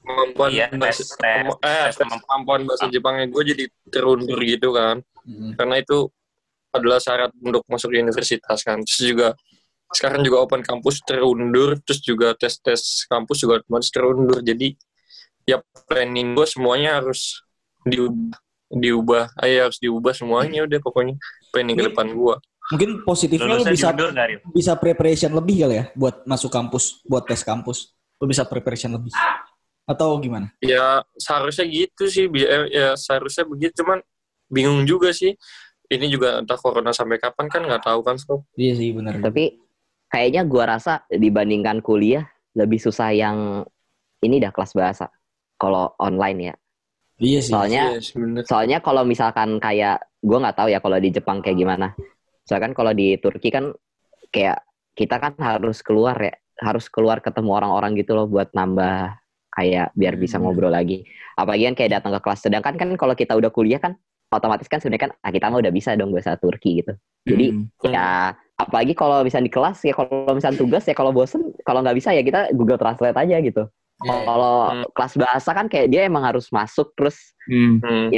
kemampuan Iya, bahasa, tes- tes- kema- eh, tes kemampuan bahasa Jepangnya. Gue jadi terundur gitu kan. Hmm. karena itu adalah syarat untuk masuk universitas kan. Terus juga sekarang juga open kampus terundur. Terus juga tes tes kampus juga otomatis terundur. Jadi ya planning gue semuanya harus diubah. Diubah. Ayo harus diubah semuanya udah pokoknya. Planning ke depan gue Mungkin positifnya lu bisa bisa preparation lebih kali ya buat masuk kampus, buat tes kampus. Lu bisa preparation lebih. Atau gimana? ya seharusnya gitu sih bi- eh, ya seharusnya begitu cuman bingung juga sih ini juga entah corona sampai kapan kan nggak tahu kan so Iya sih benar. tapi kayaknya gua rasa dibandingkan kuliah lebih susah yang ini dah kelas bahasa kalau online ya Iya sih. soalnya Iya soalnya kalau misalkan kayak gua nggak tahu ya kalau di Jepang kayak gimana soalnya kan kalau di Turki kan kayak kita kan harus keluar ya harus keluar ketemu orang-orang gitu loh buat nambah kayak biar bisa Hmm. ngobrol lagi apalagi kan kayak datang ke kelas sedangkan kan kalau kita udah kuliah kan otomatis kan sebenarnya kan ah, kita mah udah bisa dong bahasa Turki gitu jadi Hmm. ya apalagi kalau misalnya di kelas ya kalau misalnya tugas ya kalau bosen kalau nggak bisa ya kita Google Translate aja gitu Iya. kalau Hmm. kelas bahasa kan kayak dia emang harus masuk terus Hmm. Hmm.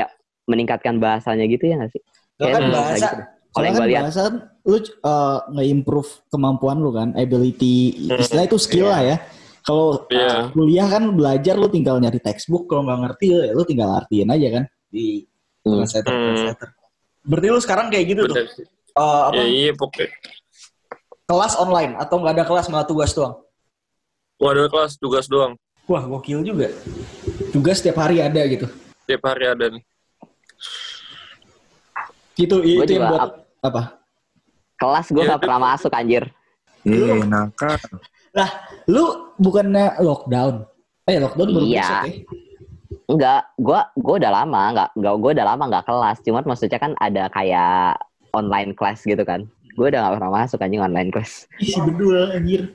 meningkatkan bahasanya gitu ya nggak sih kan bahasa, gitu. Kalau yang kan gue lihat bahasa lu uh, nge-improve kemampuan lu kan, ability, Hmm. istilah itu skill lah ya. Kalau Iya. uh, kuliah kan belajar lu tinggal nyari textbook, kalau nggak ngerti ya lu tinggal artiin aja kan di Hmm. translator. Hmm. translator. Berarti lu sekarang kayak gitu tuh, Bener sih. uh, apa, Ya, iya pokoknya kelas online atau nggak ada kelas malah tugas doang? Gua ada kelas tugas doang Wah gokil juga. Tugas setiap hari ada gitu. tiap hari ada nih Gitu itu yang buat apa? kelas gue Ya, nggak pernah masuk anjir Eh, nakal. Lu bukannya lockdown? Eh lockdown baru Iya. besok ya? Enggak, gua gua udah lama enggak enggak gua udah lama enggak kelas. Cuman maksudnya kan ada kayak online class gitu kan. Gue udah gak pernah masuk anjing online class. Isi bedul anjir.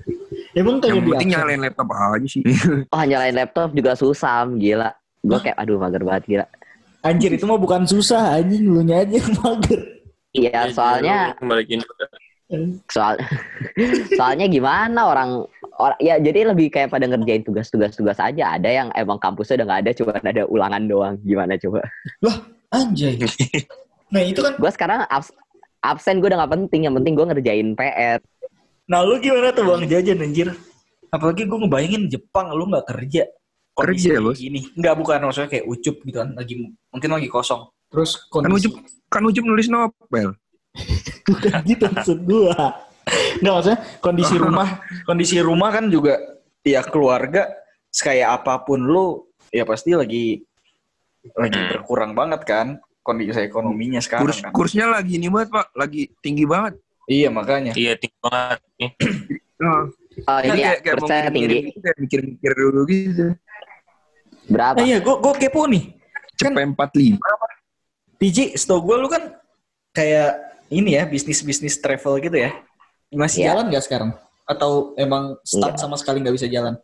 Emang kagak Yang penting nyalain laptop aja sih. Oh nyalain laptop juga susah, gila. Gue kayak aduh mager banget gila. Anjir itu mah bukan susah anjing lu nya aja yang mager. Iya, Ya, soalnya soal soalnya gimana orang orang ya jadi lebih kayak pada ngerjain tugas-tugas tugas aja. Ada yang emang kampusnya udah nggak ada, cuma ada ulangan doang. Gimana coba? Anjay. Nah itu kan. Gue sekarang abs- absen gue udah nggak penting. Yang penting gue ngerjain PR. Nah lu gimana tuh bang jajan anjir? Apalagi gue ngebayangin Jepang lu nggak kerja. Kerja, Bos. Gini. Nggak bukan maksudnya kayak ucup gitu kan. Lagi mungkin lagi kosong. Terus Kan kondisi. Ucup, kan Ucup nulis novel. bukan gitu maksud gua. Nggak maksudnya kondisi rumah, kondisi rumah kan juga ya keluarga kayak apa pun lu ya pasti lagi lagi Hmm. berkurang banget kan kondisi ekonominya sekarang Kurs, kan. kursnya lagi ini banget, Pak. Lagi tinggi banget. Iya makanya. Iya, tinggi banget. Nah, Oh kan ini ya, kayak, kayak tinggi. mikir-mikir dulu gitu. Berapa? Ah, iya, gua gua kepo nih. Cepet 45. PJ, setahu gue lu kan kayak ini ya, bisnis-bisnis travel gitu ya. Masih Iya. jalan nggak sekarang? Atau emang stop Nggak. sama sekali nggak bisa jalan?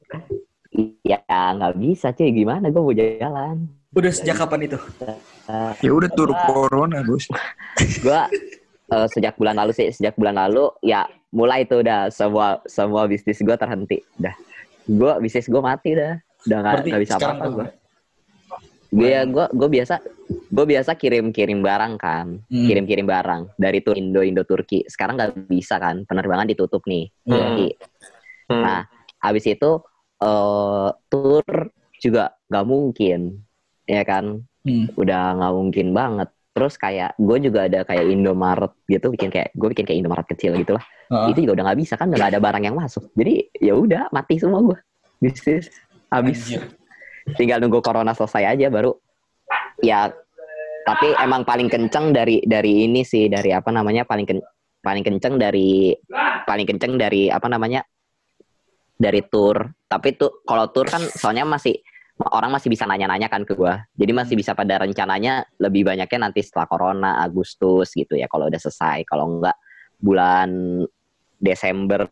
Ya nggak bisa cuy, gimana gue mau jalan. Udah sejak kapan itu? Ya udah tur corona, Bos. gue eh, sejak bulan lalu sih, sejak bulan lalu ya mulai tuh udah semua semua bisnis gue terhenti. Udah, gue bisnis gue mati dah. Udah nggak bisa apa-apa tuh- gue. Gue ya gue gue biasa gue biasa kirim kirim barang kan, Hmm. kirim kirim barang dari tuh Indo Indo Turki. Sekarang nggak bisa kan, penerbangan ditutup nih. Iya. Turki. Hmm. Nah, habis itu eh tour juga nggak mungkin, ya kan? Hmm. Udah nggak mungkin banget. Terus kayak gue juga ada kayak Indomaret gitu, bikin kayak gue bikin kayak Indomaret kecil gitu lah. Heeh. Itu juga udah nggak bisa kan, udah nggak ada barang yang masuk. Jadi ya udah mati semua gue. Bisnis habis. Anjir. Tinggal nunggu corona selesai aja baru. Ya, tapi emang paling kenceng dari dari ini sih dari apa namanya paling ken, paling kenceng dari paling kenceng dari apa namanya dari tour. Tapi tuh kalau tour kan soalnya masih orang masih bisa nanya-nanya kan ke gua. Jadi masih bisa pada rencananya lebih banyaknya nanti setelah corona Agustus gitu ya kalau udah selesai. Kalau enggak bulan Desember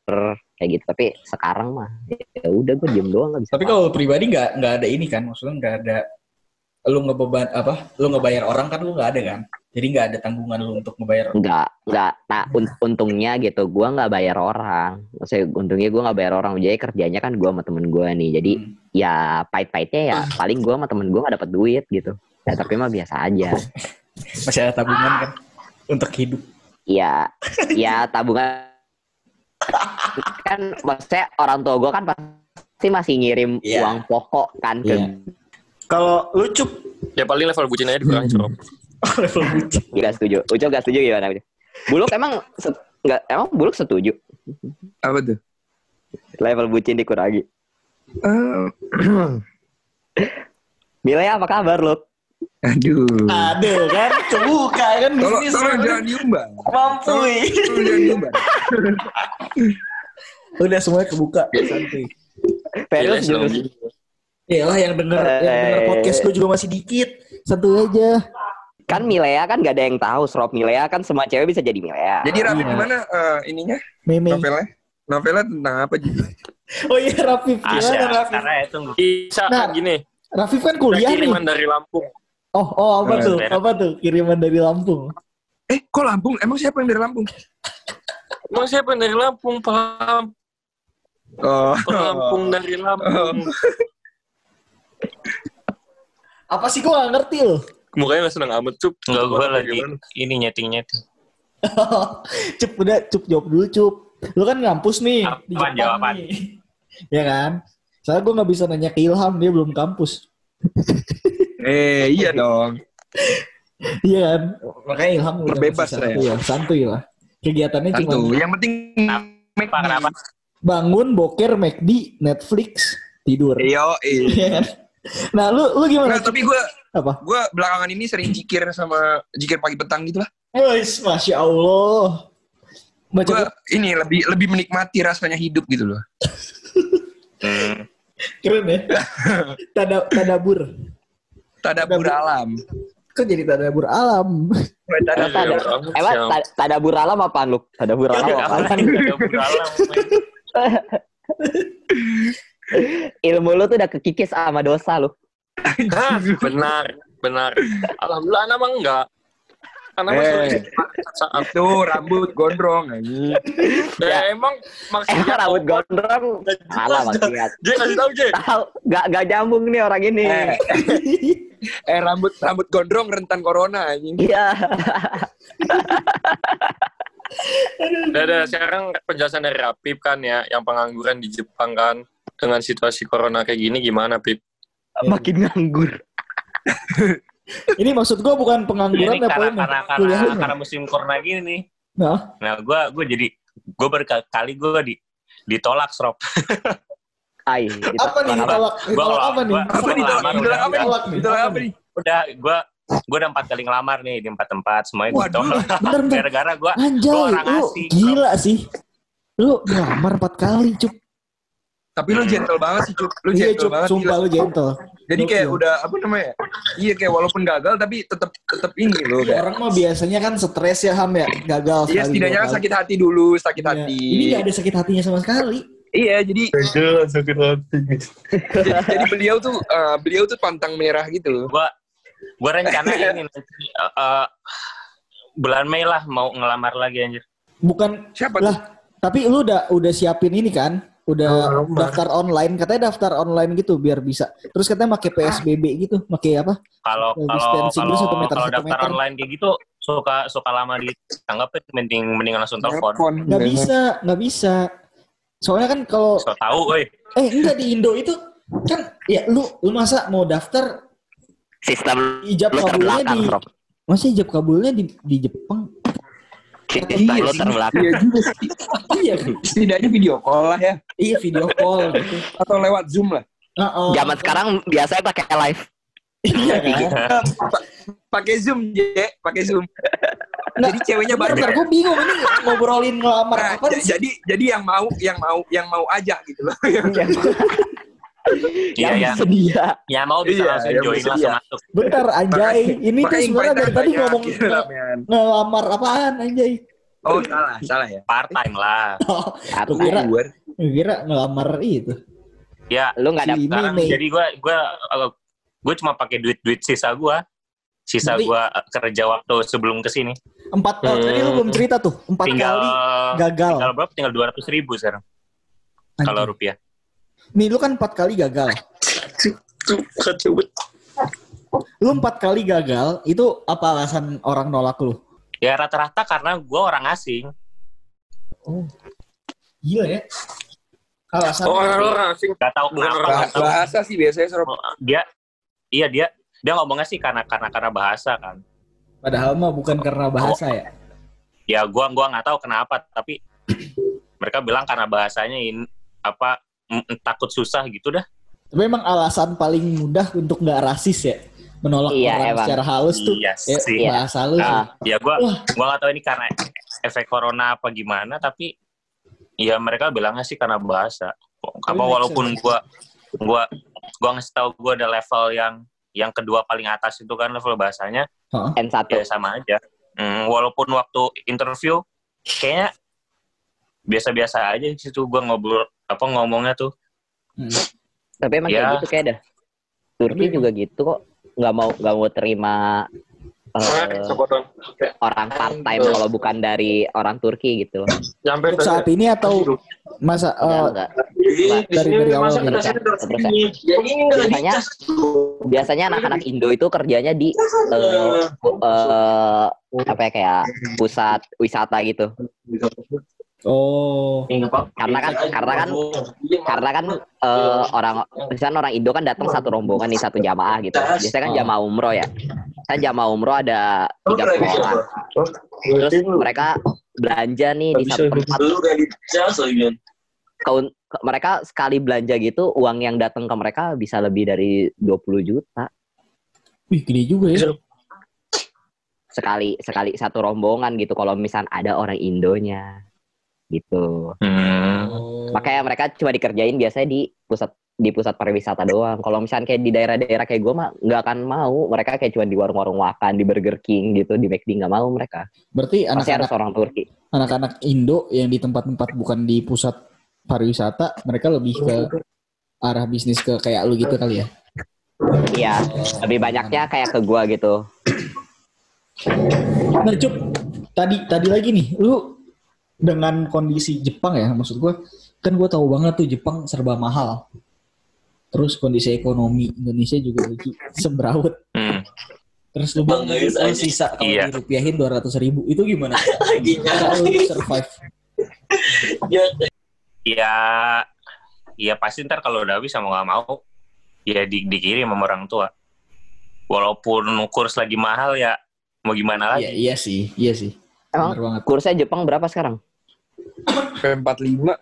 kayak gitu. Tapi sekarang mah ya udah gue diem doang nggak bisa. Tapi kalau pribadi nggak nggak ada ini kan, maksudnya nggak ada lu ngebeban apa? Lu ngebayar orang kan lu nggak ada kan? Jadi nggak ada tanggungan lu untuk ngebayar. Enggak, enggak. Nah, un- untungnya gitu, gua nggak bayar orang. Maksudnya untungnya gua nggak bayar orang. Jadi kerjanya kan gua sama temen gua nih. Jadi Hmm. ya pahit-pahitnya ya paling gua sama temen gua nggak dapat duit gitu. Ya tapi mah biasa aja. Masih ada tabungan kan untuk hidup. Ya, ya tabungan kan maksudnya orang tua gua kan pasti masih ngirim Iya. uang pokok kan ke Iya. Kalau lu cup Ya paling level bucin aja dikurangin Cok. level bucin. Gak setuju. Ucok gak setuju gimana? Ucok? Buluk emang se- nggak emang Buluk setuju Apa tuh? level bucin dikurangi. Eh, Milea apa kabar lu? Aduh. Ada kan, kebuka kan Tolong, bisnis. tolong jangan diumbar. Mampu. Tolong jangan diumbar. Udah semuanya kebuka. Serius Gila, jurus. seneng. Iyalah yang denger yang denger Eh. podcast gue juga masih dikit. Santuy aja. Kan Milea kan gak ada yang tahu Srop Milea kan semua cewek bisa jadi Milea. Jadi Rapi Iya. gimana eh, ininya? Meme. Novelnya? Novelnya tentang apa juga? Oh iya Rafif, gimana Asya, Rafif? karena ya tunggu. Bisa Nah, gini. Rafif kan kuliah nih. kiriman dari Lampung. Oh, oh apa tuh? Apa tuh? Kiriman dari Lampung. Eh, kok Lampung? Emang siapa yang dari Lampung? Emang siapa yang dari Lampung? Paham. Oh. Lampung dari Lampung. Apa sih gua gak ngerti loh. Mukanya gak seneng amat, Cup. Enggak gue Gimana? lagi ini nyeting-nyeting. cup udah cup jawab dulu cup. Lu kan ngampus nih di Apaan Jepang jawaban? nih. ya kan? Soalnya gue nggak bisa nanya ke Ilham dia belum kampus. Eh, iya dong. Iya kan? Makanya Ilham masih lah santuy ya. Santuy lah. Kegiatannya cuma Tentu. Yang penting Kenapa? Bangun, boker, McD, Netflix, tidur. Iyo, iya. Iya kan? Nah, lu lu gimana? Nah, tapi gue Apa? gue belakangan ini sering jikir sama jikir pagi petang gitu lah. Wes, masya Allah. Baca Gue ini lebih lebih menikmati rasanya hidup gitu loh. Keren ya. Tada, tadabur. Tadabur alam. Kok jadi tadabur alam? Emang tada, emang ta- tadabur alam apaan lu? Tadabur alam apaan? Ada buralam, men. Ilmu lu tuh udah kekikis sama dosa lu. Benar, benar. Alhamdulillah anak mah enggak. Karena Eh. saat Itu rambut gondrong anjing. ya, emang Emang maksudnya rambut gondrong salah maksudnya. J kasih tahu J. Tahu, gak gak nyambung nih orang ini. Eh. Rambut rambut gondrong rentan corona anjing. Iya. Udah, udah, sekarang penjelasan dari Rapip kan ya, yang pengangguran di Jepang kan dengan situasi corona kayak gini gimana Pip? Makin nganggur. Ini maksud gua bukan pengangguran apa karena, karena, karena, karena musim corona gini nih. Nah, Nah, gue gue jadi gue berkali gue di ditolak srop. Ai, apa nih ditolak? Ditolak apa nih? Apa nih ditolak? apa nih? Ditolak apa nih? Udah gue gue udah empat kali ngelamar nih di empat tempat semuanya. Bentar, bentar. Gara-gara gue Anjay, Gua orang lu asing, gila sih. Lu ngelamar empat kali, Cuk. Tapi lu gentle banget sih, Cup. Lu Iya, gentle Cuk, banget. sumpah gila. lu gentle. Jadi kayak udah apa namanya? Iya kayak walaupun gagal tapi tetap tetap ini loh. Iya, kayak. orang mah biasanya kan stres ya Ham ya, gagal Iya setidaknya sakit hati dulu, sakit Iya. hati. Ini gak ada sakit hatinya sama sekali. Iya jadi sakit hati. jadi, jadi beliau tuh eh, beliau tuh pantang merah gitu. Gua gua rencana ini nanti eh, eh, bulan Mei lah mau ngelamar lagi anjir. Bukan Siapa tuh? lah, tapi lu udah udah siapin ini kan? Udah Oh, daftar online, katanya daftar online gitu biar bisa. Terus katanya pakai PSBB gitu, pakai apa? Kalau kalau kalau meter, kalau daftar meter. online kayak gitu suka suka lama ditanggapin mending mending langsung telepon. Telepon. Nggak bisa, nggak bisa. Soalnya kan kalau So tahu, woi. eh enggak di Indo itu kan ya lu lu masa mau daftar Sistem ijab kabulnya di bro. masa ijab kabulnya di di Jepang? Sistem lu terbelakang. Iya juga sih. iya kan? Setidaknya video call lah ya. Iya video call gitu. Atau lewat Zoom lah. Heeh. Zaman sekarang biasanya pakai live. Iya kan? Pa- pakai Zoom, Je. Pakai Zoom. Jadi ceweknya banyak. bentar, gue bingung ini ngobrolin ngelamar Nah, apa j- sih? jadi jadi yang mau yang mau yang mau aja gitu loh. Iya, yang ya. sedia. Ya mau bisa Iya, langsung yang join bersedia. langsung masuk. Bentar anjay, ini tuh sebenarnya dari tadi ngomong gitu ngelamar apaan anjay? Oh salah, salah ya. Part time lah. Oh, Kira. Luar. gue kira ngelamar itu. Ya, lu nggak Si daftar. sekarang Mei. jadi gua gua gue cuma pakai duit duit sisa gua sisa gua eh, kerja waktu sebelum ke sini Empat oh, tadi lu belum cerita tuh, empat tinggal kali gagal. tinggal berapa tinggal dua ratus ribu sekarang kalau rupiah Nih lu kan empat kali gagal. Lu empat kali gagal, itu apa alasan orang nolak lu? ya rata-rata karena gua orang asing Gila ya. Alasan Oh, orang-orang asing. gak tahu Bukan kenapa orang nggak Bah- tahu. bahasa sih biasanya Sob. dia iya dia dia ngomongnya sih karena karena karena bahasa kan padahal mah bukan karena bahasa ya. ya gua gua nggak tahu kenapa tapi mereka bilang karena bahasanya ini apa takut susah gitu dah Tapi emang alasan paling mudah untuk nggak rasis ya. Menolak Iya, orang emang. secara halus tuh. Iya ya, sih. bahasa lu sih. Ah. ya gua Wah. gua nggak tahu ini karena efek corona apa gimana tapi ya mereka bilangnya sih karena bahasa apa walaupun gua gua gua ngasih tahu gua ada level yang yang kedua paling atas itu kan level bahasanya N1. ya sama aja Hmm, walaupun waktu interview kayaknya biasa-biasa aja di situ gua ngobrol apa ngomongnya tuh Hmm. Tapi emang Ya. kayak gitu kayak dah. Turki juga gitu kok. Nggak mau nggak mau terima eh, orang part time kalau bukan dari orang Turki gitu loh. Untuk saat ini atau masa Enggak, eh, enggak. dari dari awal nih. Biasanya biasanya anak-anak Indo itu kerjanya di eh, eh, apa ya kayak pusat wisata gitu. Oh, Karena kan karena kan karena kan eh, orang misalnya orang Indo kan datang satu rombongan nih satu jamaah gitu. Biasanya kan jamaah umroh ya. Kan jamaah umroh ada 30 orang. Terus mereka belanja nih di satu tempat. Kaun, ke- mereka sekali belanja gitu uang yang datang ke mereka bisa lebih dari 20 juta wih gede juga ya. sekali sekali satu rombongan gitu kalau misal ada orang Indonya gitu. Hmm. Makanya mereka cuma dikerjain biasanya di pusat di pusat pariwisata doang. Kalau misalnya kayak di daerah-daerah kayak gue mah nggak akan mau. Mereka kayak cuma di warung-warung makan, di Burger King gitu, di McD nggak mau mereka. Berarti harus anak-anak orang Turki. anak-anak Indo yang di tempat-tempat bukan di pusat pariwisata, mereka lebih ke arah bisnis ke kayak lu gitu kali ya. Iya, lebih banyaknya kayak ke gua gitu. Nah, Cup, tadi tadi lagi nih, lu dengan kondisi Jepang ya, maksud gua kan gua tahu banget tuh Jepang serba mahal. Terus kondisi ekonomi Indonesia juga lagi sembraut. Hmm. Terus lu bilang lu sisa kalau Iya. dirupiahin 200 ribu. Itu gimana? Cara lu survive? Ya ya pasti ntar kalau udah habis sama nggak mau ya di, dikirim sama orang tua. Walaupun kurs lagi mahal ya mau gimana Iya, lagi? iya sih, iya sih. Emang kursnya Jepang berapa sekarang? P45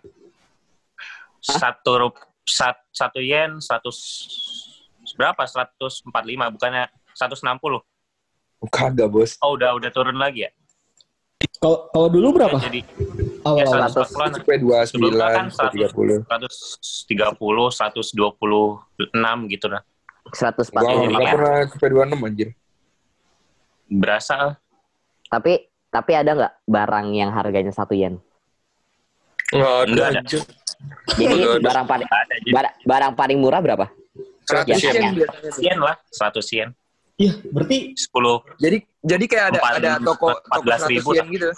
satu rup, sat, satu yen seratus berapa 145 bukannya 160 kagak bos. Oh udah udah turun lagi ya Kalau kalau dulu berapa? jadi Oh, Ya, Awal-awal. 140-an. Sampai 29, Sebelumnya kan 130. 130, 126 gitu lah. 140 Gua Iya, nggak iya. pernah sampai 26 anjir. Berasa lah. Tapi tapi ada nggak barang yang harganya satu yen? Nggak ada Nggak ada. Jadi Nggak ada. barang paling Ada jadi barang, barang paling murah berapa? 100 Ya, yen ya. yen lah, 100 yen. Iya, berarti 10. Jadi jadi kayak ada Empat- ada toko toko 14.000 100 yen gitu.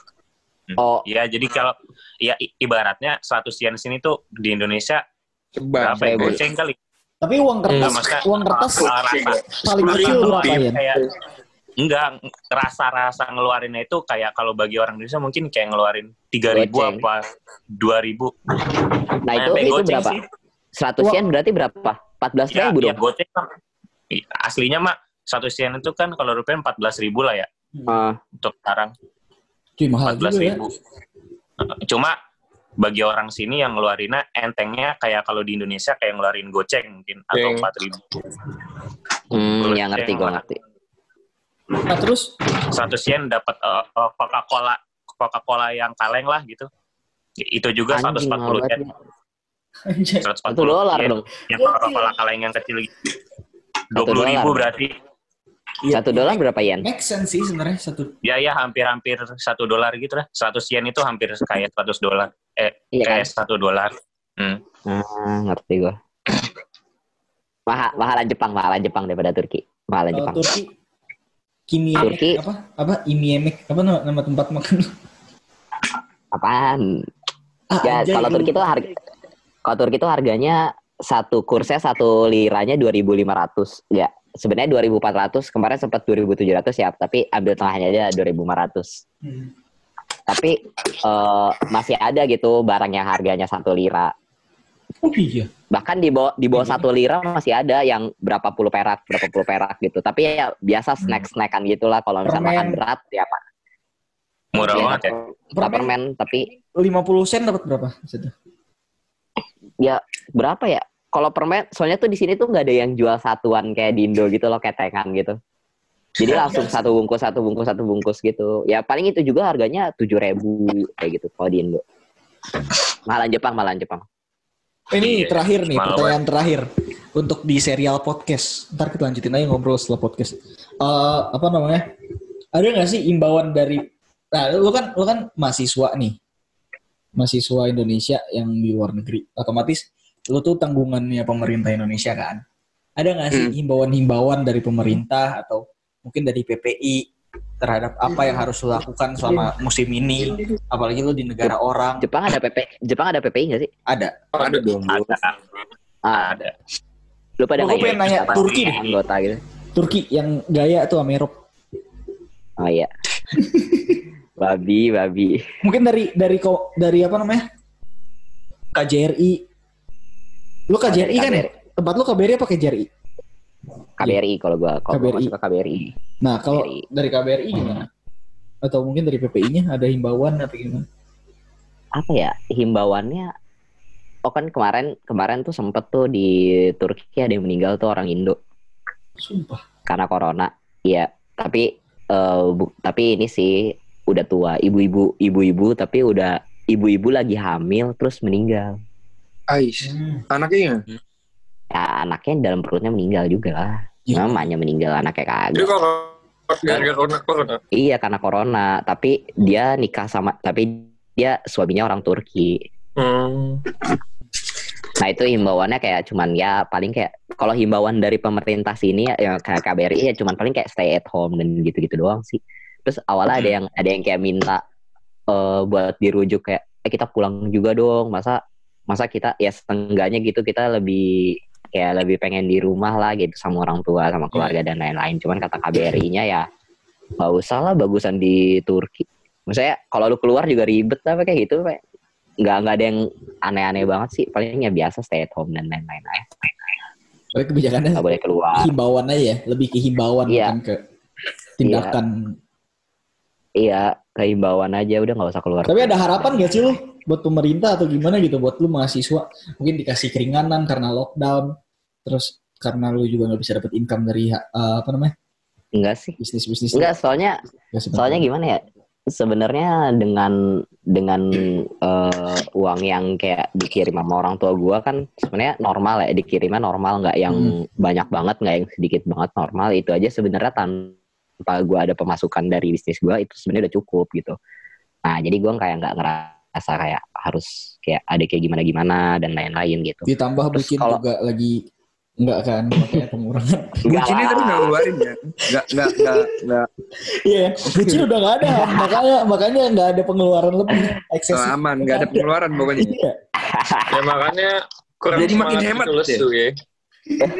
Oh, Ya, jadi kalau ya ibaratnya 100 yen sini tuh di Indonesia Ceban. berapa ya? Goceng kali. tapi uang kertas maksudnya uang kertas rasa paling kecil berapa yen? kayak enggak rasa-rasa ngeluarinnya itu kayak kalau bagi orang Indonesia mungkin kayak ngeluarin 3000 Goceng. apa 2000. nah itu itu goceng berapa? sih. 100 yen berarti berapa? 14 Ya, ribu ya dong. goceng kan. I- Aslinya mah satu yen itu kan kalau rupiah 14 ribu lah ya Ah, untuk sekarang Cuy mahal 14 juga ya. ribu. Cuma bagi orang sini yang ngeluarinnya entengnya kayak kalau di Indonesia kayak ngeluarin goceng mungkin atau Goceng. empat ribu. hmm, ya ngerti gue ngerti. Nah terus Satu yen dapat uh, uh, Coca-Cola Coca-Cola yang kaleng lah gitu. Itu juga Anjing, 140 mahal yen. banget. anjay. 140 Satu dolar yen. dong. Yang Coca-Cola kaleng yang kecil gitu. Satu 20 ribu dolar. berarti. Iya, Satu dolar berapa yen? Make sense sih sebenarnya satu. Ya ya hampir-hampir satu dolar gitu lah. 100 yen itu hampir kayak 100 dolar. Eh Iya kan? kayak satu dolar. Hmm. Ah, ngerti gue. Mahal, mahalan Jepang, mahalan Jepang daripada Turki. Mahalan Kalau Jepang. Turki Kimi Turki. apa apa Imiemek apa nama, nama tempat makan Apaan? ah, Ya, kalau Turki itu harga kalau Turki itu harganya satu kursnya satu liranya 2.500. Ya, sebenarnya 2.400, kemarin sempat 2.700 ya, tapi ambil tengahnya aja 2.500. Hmm. Tapi eh, masih ada gitu barang yang harganya satu lira. oh iya Bahkan di bawah di bawah satu lira masih ada yang berapa puluh perak, berapa puluh perak gitu. Tapi ya biasa snack-snackan gitulah kalau misalnya makan berat ya Pak. Murah Ya, banget ya. Permen tapi 50 sen dapat berapa situ ya berapa ya? Kalau permen, soalnya tuh di sini tuh nggak ada yang jual satuan kayak di Indo gitu loh, ketengan gitu. Jadi langsung satu bungkus, satu bungkus, satu bungkus gitu. Ya paling itu juga harganya tujuh ribu kayak gitu kalau di Indo. Mahalan Jepang, mahalan Jepang. ini Iya, terakhir nih pertanyaan terakhir untuk di serial podcast ntar kita lanjutin aja ngobrol setelah podcast Eh, apa namanya ada nggak sih imbauan dari nah lu kan lu kan mahasiswa nih mahasiswa Indonesia yang di luar negeri otomatis lu tuh tanggungannya pemerintah Indonesia kan ada nggak sih himbauan-himbauan dari pemerintah atau mungkin dari PPI terhadap apa yang harus lu lakukan selama musim ini apalagi lu di negara orang Jepang ada PP, Jepang ada PPI nggak sih? ada Ada dong. Ada. Ada. lu pada Oh, nggak gua pengen nanya Turki deh. anggota gitu? Turki yang gaya tuh Amerop Oh iya. babi, babi. mungkin dari dari dari apa namanya KJRI lu KJRI kan ya tempat lu KBRI apa KJRI KBRI kalau gua kalau gua KBRI. masuk ke KBRI. nah kalau KBRI. dari KBRI gimana atau mungkin dari PPI-nya ada himbauan atau gimana Apa ya himbauannya? Oh kan kemarin kemarin tuh sempet tuh di Turki ada yang meninggal tuh orang Indo sumpah karena corona. Iya, tapi eh, bu- tapi ini sih udah tua, ibu-ibu ibu-ibu tapi udah ibu-ibu lagi hamil terus meninggal. Ais. Anaknya ya? Ya anaknya dalam perutnya meninggal juga lah. Ya. Mamanya meninggal anaknya Jadi kagak. gara-gara corona, corona. Iya karena corona, tapi dia nikah sama tapi dia suaminya orang Turki. Hmm. Nah itu himbauannya kayak cuman ya paling kayak kalau himbauan dari pemerintah sini ya, ya kayak KBRI ya cuman paling kayak stay at home dan gitu-gitu doang sih. Terus awalnya ada yang ada yang kayak minta eh, buat dirujuk kayak eh kita pulang juga dong. Masa masa kita ya setengahnya gitu kita lebih kayak lebih pengen di rumah lah gitu sama orang tua sama keluarga dan lain-lain. Cuman kata KBRI-nya ya nggak usah lah bagusan di Turki. Maksudnya kalau lu keluar juga ribet apa kayak gitu kayak nggak nggak ada yang aneh-aneh banget sih palingnya biasa stay at home dan lain-lain aja Tapi kebijakannya nggak boleh keluar himbauan aja ya lebih ke himbauan Iya. bukan ke tindakan iya kehimbauan aja udah nggak usah keluar tapi ada harapan gak sih lu buat pemerintah atau gimana gitu? Buat lu mahasiswa mungkin dikasih keringanan karena lockdown terus karena lu juga nggak bisa dapet income dari uh, apa namanya? Enggak sih. Bisnis bisnis enggak soalnya soalnya gimana ya? Sebenarnya dengan dengan eh, uang yang kayak dikirim sama orang tua gue kan sebenarnya normal ya dikirimnya normal nggak yang banyak banget nggak yang sedikit banget normal itu aja sebenarnya tanpa gue ada pemasukan dari bisnis gue itu sebenarnya udah cukup gitu nah jadi gue kayak nggak ngerasa kayak harus kayak ada kayak gimana gimana dan lain-lain gitu Ditambah Terus bucin kalau- juga lagi enggak kan makanya pengurangan. Enggak Bucinnya lah. tapi nggak ngeluarin ya. Nggak, nggak, nggak, nggak. Iya, bucin udah nggak ada. makanya makanya nggak ada pengeluaran lebih Oh, eksesif. aman, nggak ada pengeluaran pokoknya. Iya. Ya makanya kurang Jadi makin hemat gitu lesu ya.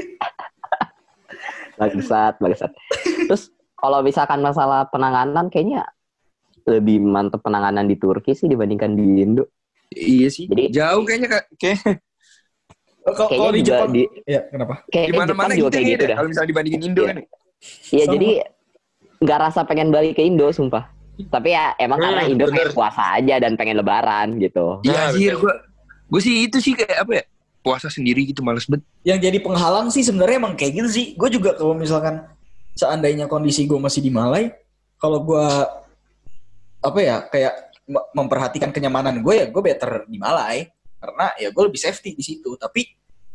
bangsat bangsat terus kalau misalkan masalah penanganan kayaknya lebih mantep penanganan di Turki sih dibandingkan di Indo Iya sih. Jadi- Jauh kayaknya kak. Kayak Kalau di juga Jepang, di ya kenapa? di kayaknya Jepang mana-mana juga gitu, kayak gitu deh. dah Kalau misalnya dibandingin Indo Iya. kan. Iya jadi nggak rasa pengen balik ke Indo sumpah tapi ya emang Hmm, karena Indo bener. pengen puasa aja dan pengen lebaran gitu Iya Nah, betul. gue. Gue sih itu sih kayak apa ya? Puasa sendiri gitu males banget. Yang jadi penghalang sih sebenarnya emang kayak gitu sih. Gue juga kalau misalkan seandainya kondisi gue masih di Malai, kalau gue apa ya kayak me- memperhatikan kenyamanan gue ya gue better di Malai karena ya gue lebih safety di situ. Tapi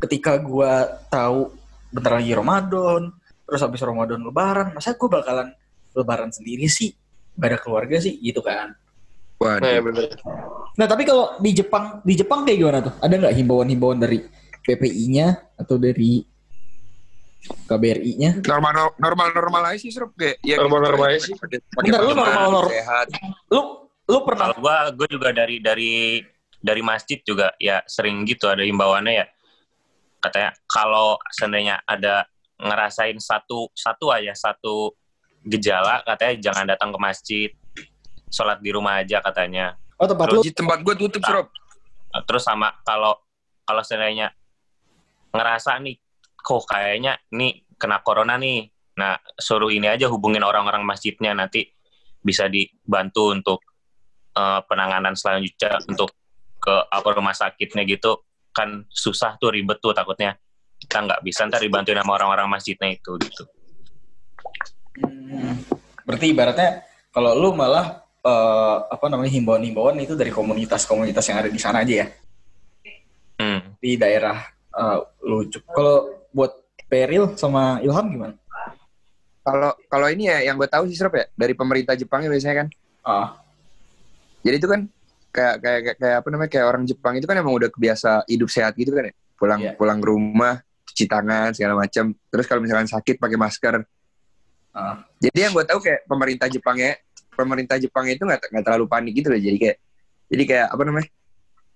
ketika gue tahu bentar lagi Ramadan, terus habis Ramadan Lebaran, masa gue bakalan Lebaran sendiri sih? Gak ada keluarga sih gitu kan. Nah ya Waduh. bener. Nah tapi kalau di Jepang, di Jepang kayak gimana tuh? Ada nggak himbauan-himbauan dari PPI-nya atau dari KBRI-nya? Normal normal normal aja sih Srup kayak ya Normal-normal gitu, aja sih. Bentar, lu masker, normal-normal. sehat. Lu lu pernah Kalau gua gua juga dari dari dari masjid juga ya sering gitu ada himbauannya ya. Katanya kalau seandainya ada ngerasain satu satu aja satu gejala katanya jangan datang ke masjid. Sholat di rumah aja katanya. oh tempat lu Di tempat gue tutup Srup. Terus sama kalau kalau seandainya ngerasa nih kok kayaknya nih kena corona nih. Nah, suruh ini aja hubungin orang-orang masjidnya nanti bisa dibantu untuk eh, penanganan selanjutnya untuk ke apa rumah sakitnya gitu kan susah tuh ribet tuh takutnya kita nggak bisa ntar dibantuin sama orang-orang masjidnya itu gitu. Hmm, berarti ibaratnya kalau lu malah eh, apa namanya himbauan-himbauan itu dari komunitas-komunitas yang ada di sana aja ya Hmm. di daerah eh, lu. Kalau buat Peril sama Ilham gimana? Kalau kalau ini ya yang gue tahu sih Srup ya dari pemerintah Jepang ya biasanya kan. Ah, Jadi itu kan kayak kayak kayak, apa namanya kayak orang Jepang itu kan emang udah kebiasa hidup sehat gitu kan ya. Pulang Iya. pulang ke rumah cuci tangan segala macam. Terus kalau misalkan sakit pakai masker. ah. Jadi yang gue tahu kayak pemerintah Jepangnya pemerintah Jepang itu nggak nggak terlalu panik gitu loh. Jadi kayak jadi kayak apa namanya?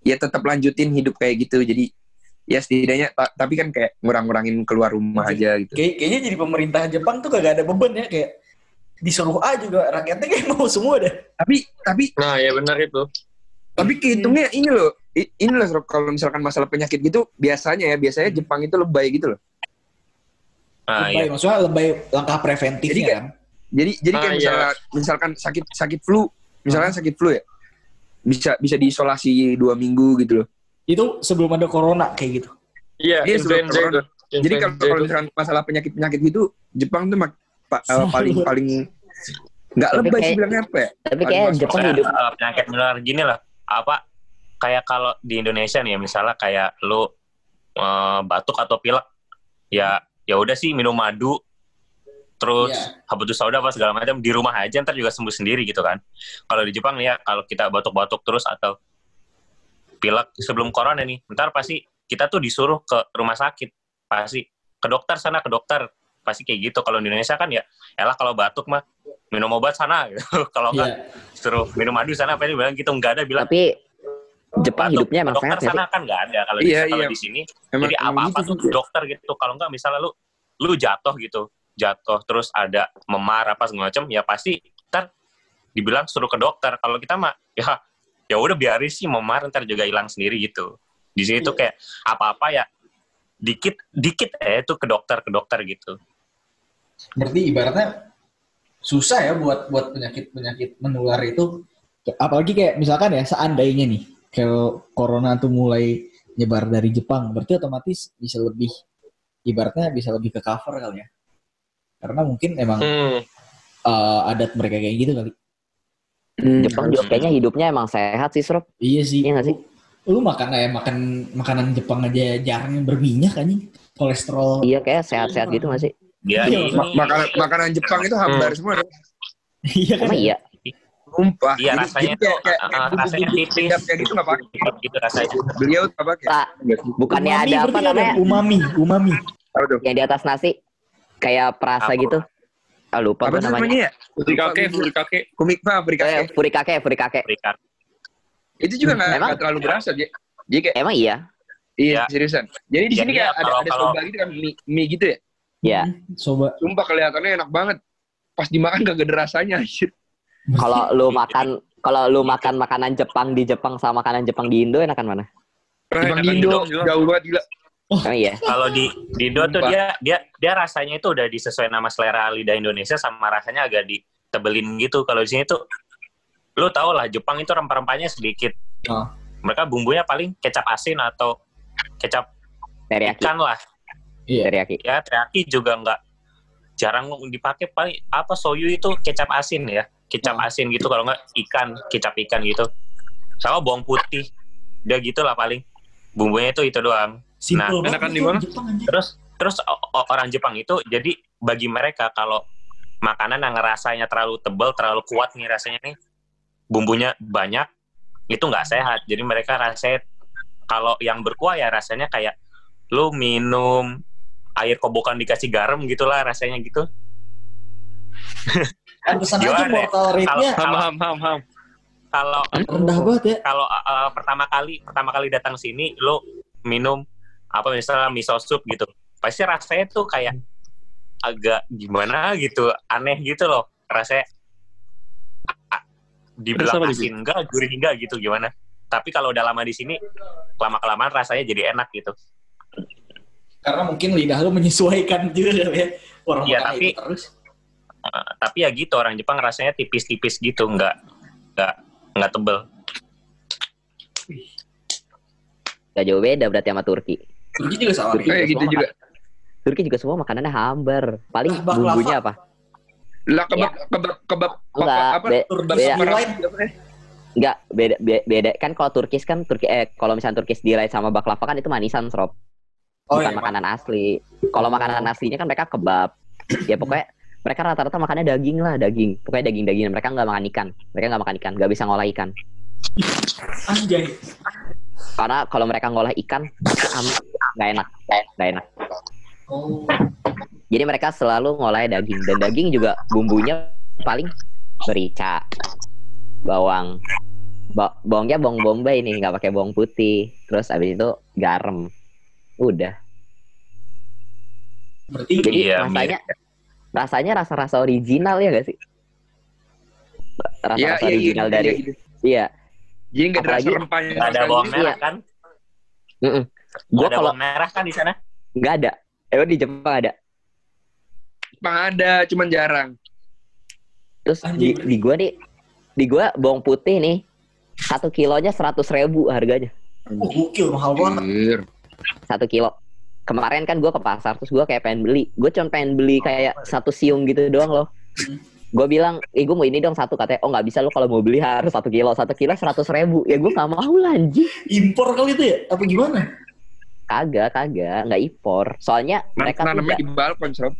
Ya tetap lanjutin hidup kayak gitu. Jadi ya setidaknya ta- tapi kan kayak ngurang-ngurangin keluar rumah aja gitu. Kayak, kayaknya jadi pemerintah Jepang tuh kagak ada beban ya kayak disuruh A juga rakyatnya kayak mau semua deh. Tapi tapi Nah ya benar itu. tapi kehitungnya ini loh. Ini loh kalau misalkan masalah penyakit gitu biasanya ya biasanya Jepang itu lebay gitu loh. Nah, lebay, iya. maksudnya lebay langkah preventifnya Jadi kayak- kan. Jadi jadi kayak Ah, misalnya misalkan sakit sakit flu, misalkan sakit flu ya. Bisa bisa diisolasi dua minggu gitu loh. Itu sebelum ada corona kayak gitu. Iya Iya, sebelum influenza corona. itu. Jadi kalau kalau itu. misalkan masalah penyakit-penyakit gitu, Jepang tuh mak- pa- Selalu. paling paling nggak lebay sih bilangnya apa ya? tapi kayak Jepang hidup eh, penyakit menular gini lah apa kayak kalau di Indonesia nih ya misalnya kayak lu eh, batuk atau pilek ya ya udah sih minum madu terus Iya. habatus sauda apa segala macam di rumah aja ntar juga sembuh sendiri gitu kan kalau di Jepang nih ya kalau kita batuk-batuk terus atau pilek sebelum corona nih. Ntar pasti kita tuh disuruh ke rumah sakit. Pasti ke dokter sana ke dokter. Pasti kayak gitu. Kalau di Indonesia kan ya elah kalau batuk mah minum obat sana gitu. Kalau enggak Iya. suruh minum madu sana apa bilang gitu. Nggak ada bilang tapi Jepang batuk hidupnya emang dokter sehat ya sana kan nggak ada. Kalau di Iya, kalau iya. di sini Emang- jadi emang apa-apa gitu tuh dokter gitu. Kalau enggak misalnya lu lu jatuh gitu jatuh terus ada memar apa segala macam ya pasti ntar dibilang suruh ke dokter. Kalau kita mah ya ya udah biarin sih memar ntar juga hilang sendiri gitu di sini Iya. tuh kayak apa-apa ya dikit dikit eh itu ke dokter ke dokter gitu Berarti ibaratnya susah ya buat buat penyakit penyakit menular itu. Apalagi kayak misalkan ya seandainya nih kalau corona tuh mulai nyebar dari Jepang, berarti otomatis bisa lebih ibaratnya bisa lebih ke cover kali ya. Karena mungkin emang Hmm. eh, adat mereka kayak gitu kali. Hmm, Jepang juga kayaknya hidupnya emang sehat sih, Srop. Iya sih. Iya nggak sih? Lu makan eh, makan makanan Jepang aja jarang yang berminyak kan kolesterol. Iya kayak sehat-sehat gitu nggak sih? Dia Iya, ini Ma- makanan makanan Jepang itu hambar semua. Iya kan? Emang iya. Tumpah. Iya, rasanya jadi kayak, tuh, kayak, kayak uh, rasanya tipis. kayak gitu nggak pakai. gitu rasanya. Beliau apa kayak? Pak, bukannya Umami ada apa namanya? Umami, umami. Apa tuh? Yang di atas nasi kayak perasa Apa? gitu. Ah, lupa Apa namanya. namanya ya? Furikake, furikake. Kumikma, Eh, Furikake. furikake, furikake. Itu juga nggak Emang? nggak terlalu berasa. Jadi kayak Emang iya? iya Ya. seriusan. Jadi di sini Jadi kayak ya, ada kalau- ada kalau- soba gitu kan mie, mie gitu ya. Iya. Coba. Sumpah kelihatannya enak banget. Pas dimakan gak ada rasanya. anjir. Kalau lu makan kalau lu makan makanan Jepang di Jepang sama makanan Jepang di Indo enakan mana? Jepang di Indo Indo. jauh banget gila. Emang iya. Kalau di di Indo tuh dia dia dia rasanya itu udah disesuaikan nama selera lidah Indonesia sama rasanya agak ditebelin gitu. Kalau di sini tuh lu tau lah Jepang itu rempah-rempahnya sedikit. Oh. Mereka bumbunya paling kecap asin atau kecap Teriyaki. ikan lah. Iya. Teriyaki. Ya teriyaki juga nggak jarang dipakai paling apa soyu itu kecap asin ya. Kecap Oh. asin gitu kalau nggak ikan, kecap ikan gitu. Sama bawang putih. Udah gitu lah paling. Bumbunya itu itu doang. Simple Nah, banget enakan di mana? Terus terus orang Jepang itu jadi bagi mereka kalau makanan yang rasanya terlalu tebal, terlalu kuat nih rasanya nih, bumbunya banyak, itu nggak sehat. Jadi mereka rasanya kalau yang berkuah ya rasanya kayak lu minum air kobokan dikasih garam gitulah rasanya gitu. Pantesan aja Gimana ya? mortal rate-nya Ham, ham, ham, ham. Kalau rendah banget ya. kalau uh, pertama kali pertama kali datang sini lu minum apa misalnya miso soup gitu pasti rasanya tuh kayak agak gimana gitu aneh gitu loh rasanya dibilang asin enggak gurih enggak gitu gimana tapi kalau udah lama di sini lama kelamaan rasanya jadi enak gitu Karena mungkin lidah lu menyesuaikan juga kali ya. Orang makan tapi- itu terus. Uh, tapi ya gitu orang Jepang rasanya tipis-tipis gitu enggak enggak enggak tebel Gak jauh beda berarti sama Turki. Turki juga sama. Turki Kayak gitu semua juga. makan- Turki juga semua makanannya hambar. Paling baklava. bumbunya apa? Lah kebab kebab kebab Enggak, apa? be- Turki beda. Enggak, beda, be- beda. Kan kalau Turkis kan Turki eh kalau misalnya Turkis delight sama baklava kan itu manisan, Srop. Oh Bukan iya. makanan asli. Kalau makanan aslinya kan mereka kebab. ya pokoknya mereka rata-rata makannya daging lah, daging. Pokoknya daging-daging. Mereka nggak makan ikan. Mereka nggak makan ikan, nggak bisa ngolah ikan. Anjay. Karena kalau mereka ngolah ikan, nggak enak, nggak enak. Oh. Jadi mereka selalu ngolahnya daging dan daging juga bumbunya paling merica, bawang, ba- bawangnya bawang bombay nih nggak pakai bawang putih. Terus abis itu garam, udah. Berarti Jadi Iya, rasanya rasanya rasa-rasa original ya gak sih? Rasa-rasa Iya, iya, iya, original iya, dari iya. iya. Jadi nggak ada rasa Apalagi- rempahnya. nggak ada bawang merah kan Gua nggak ada kalau bawang merah kan di sana nggak ada, emang di Jepang ada. Jepang ada, cuman jarang. Terus di, Anjing. di gua nih, di gua bawang putih nih satu kilonya seratus ribu harganya. oh, gokil mahal banget. Anjir. satu kilo kemarin kan gue ke pasar terus gue kayak pengen beli gue cuma pengen beli kayak satu siung gitu doang loh gue bilang eh gue mau ini dong satu katanya. Oh nggak bisa lo kalau mau beli harus satu kilo. Satu kilo seratus ribu. Ya gue nggak mau lah anjing. Impor kali itu ya? Apa gimana? kagak kagak. Nggak impor. Soalnya Nan- mereka Nanamnya di balkon, Sob.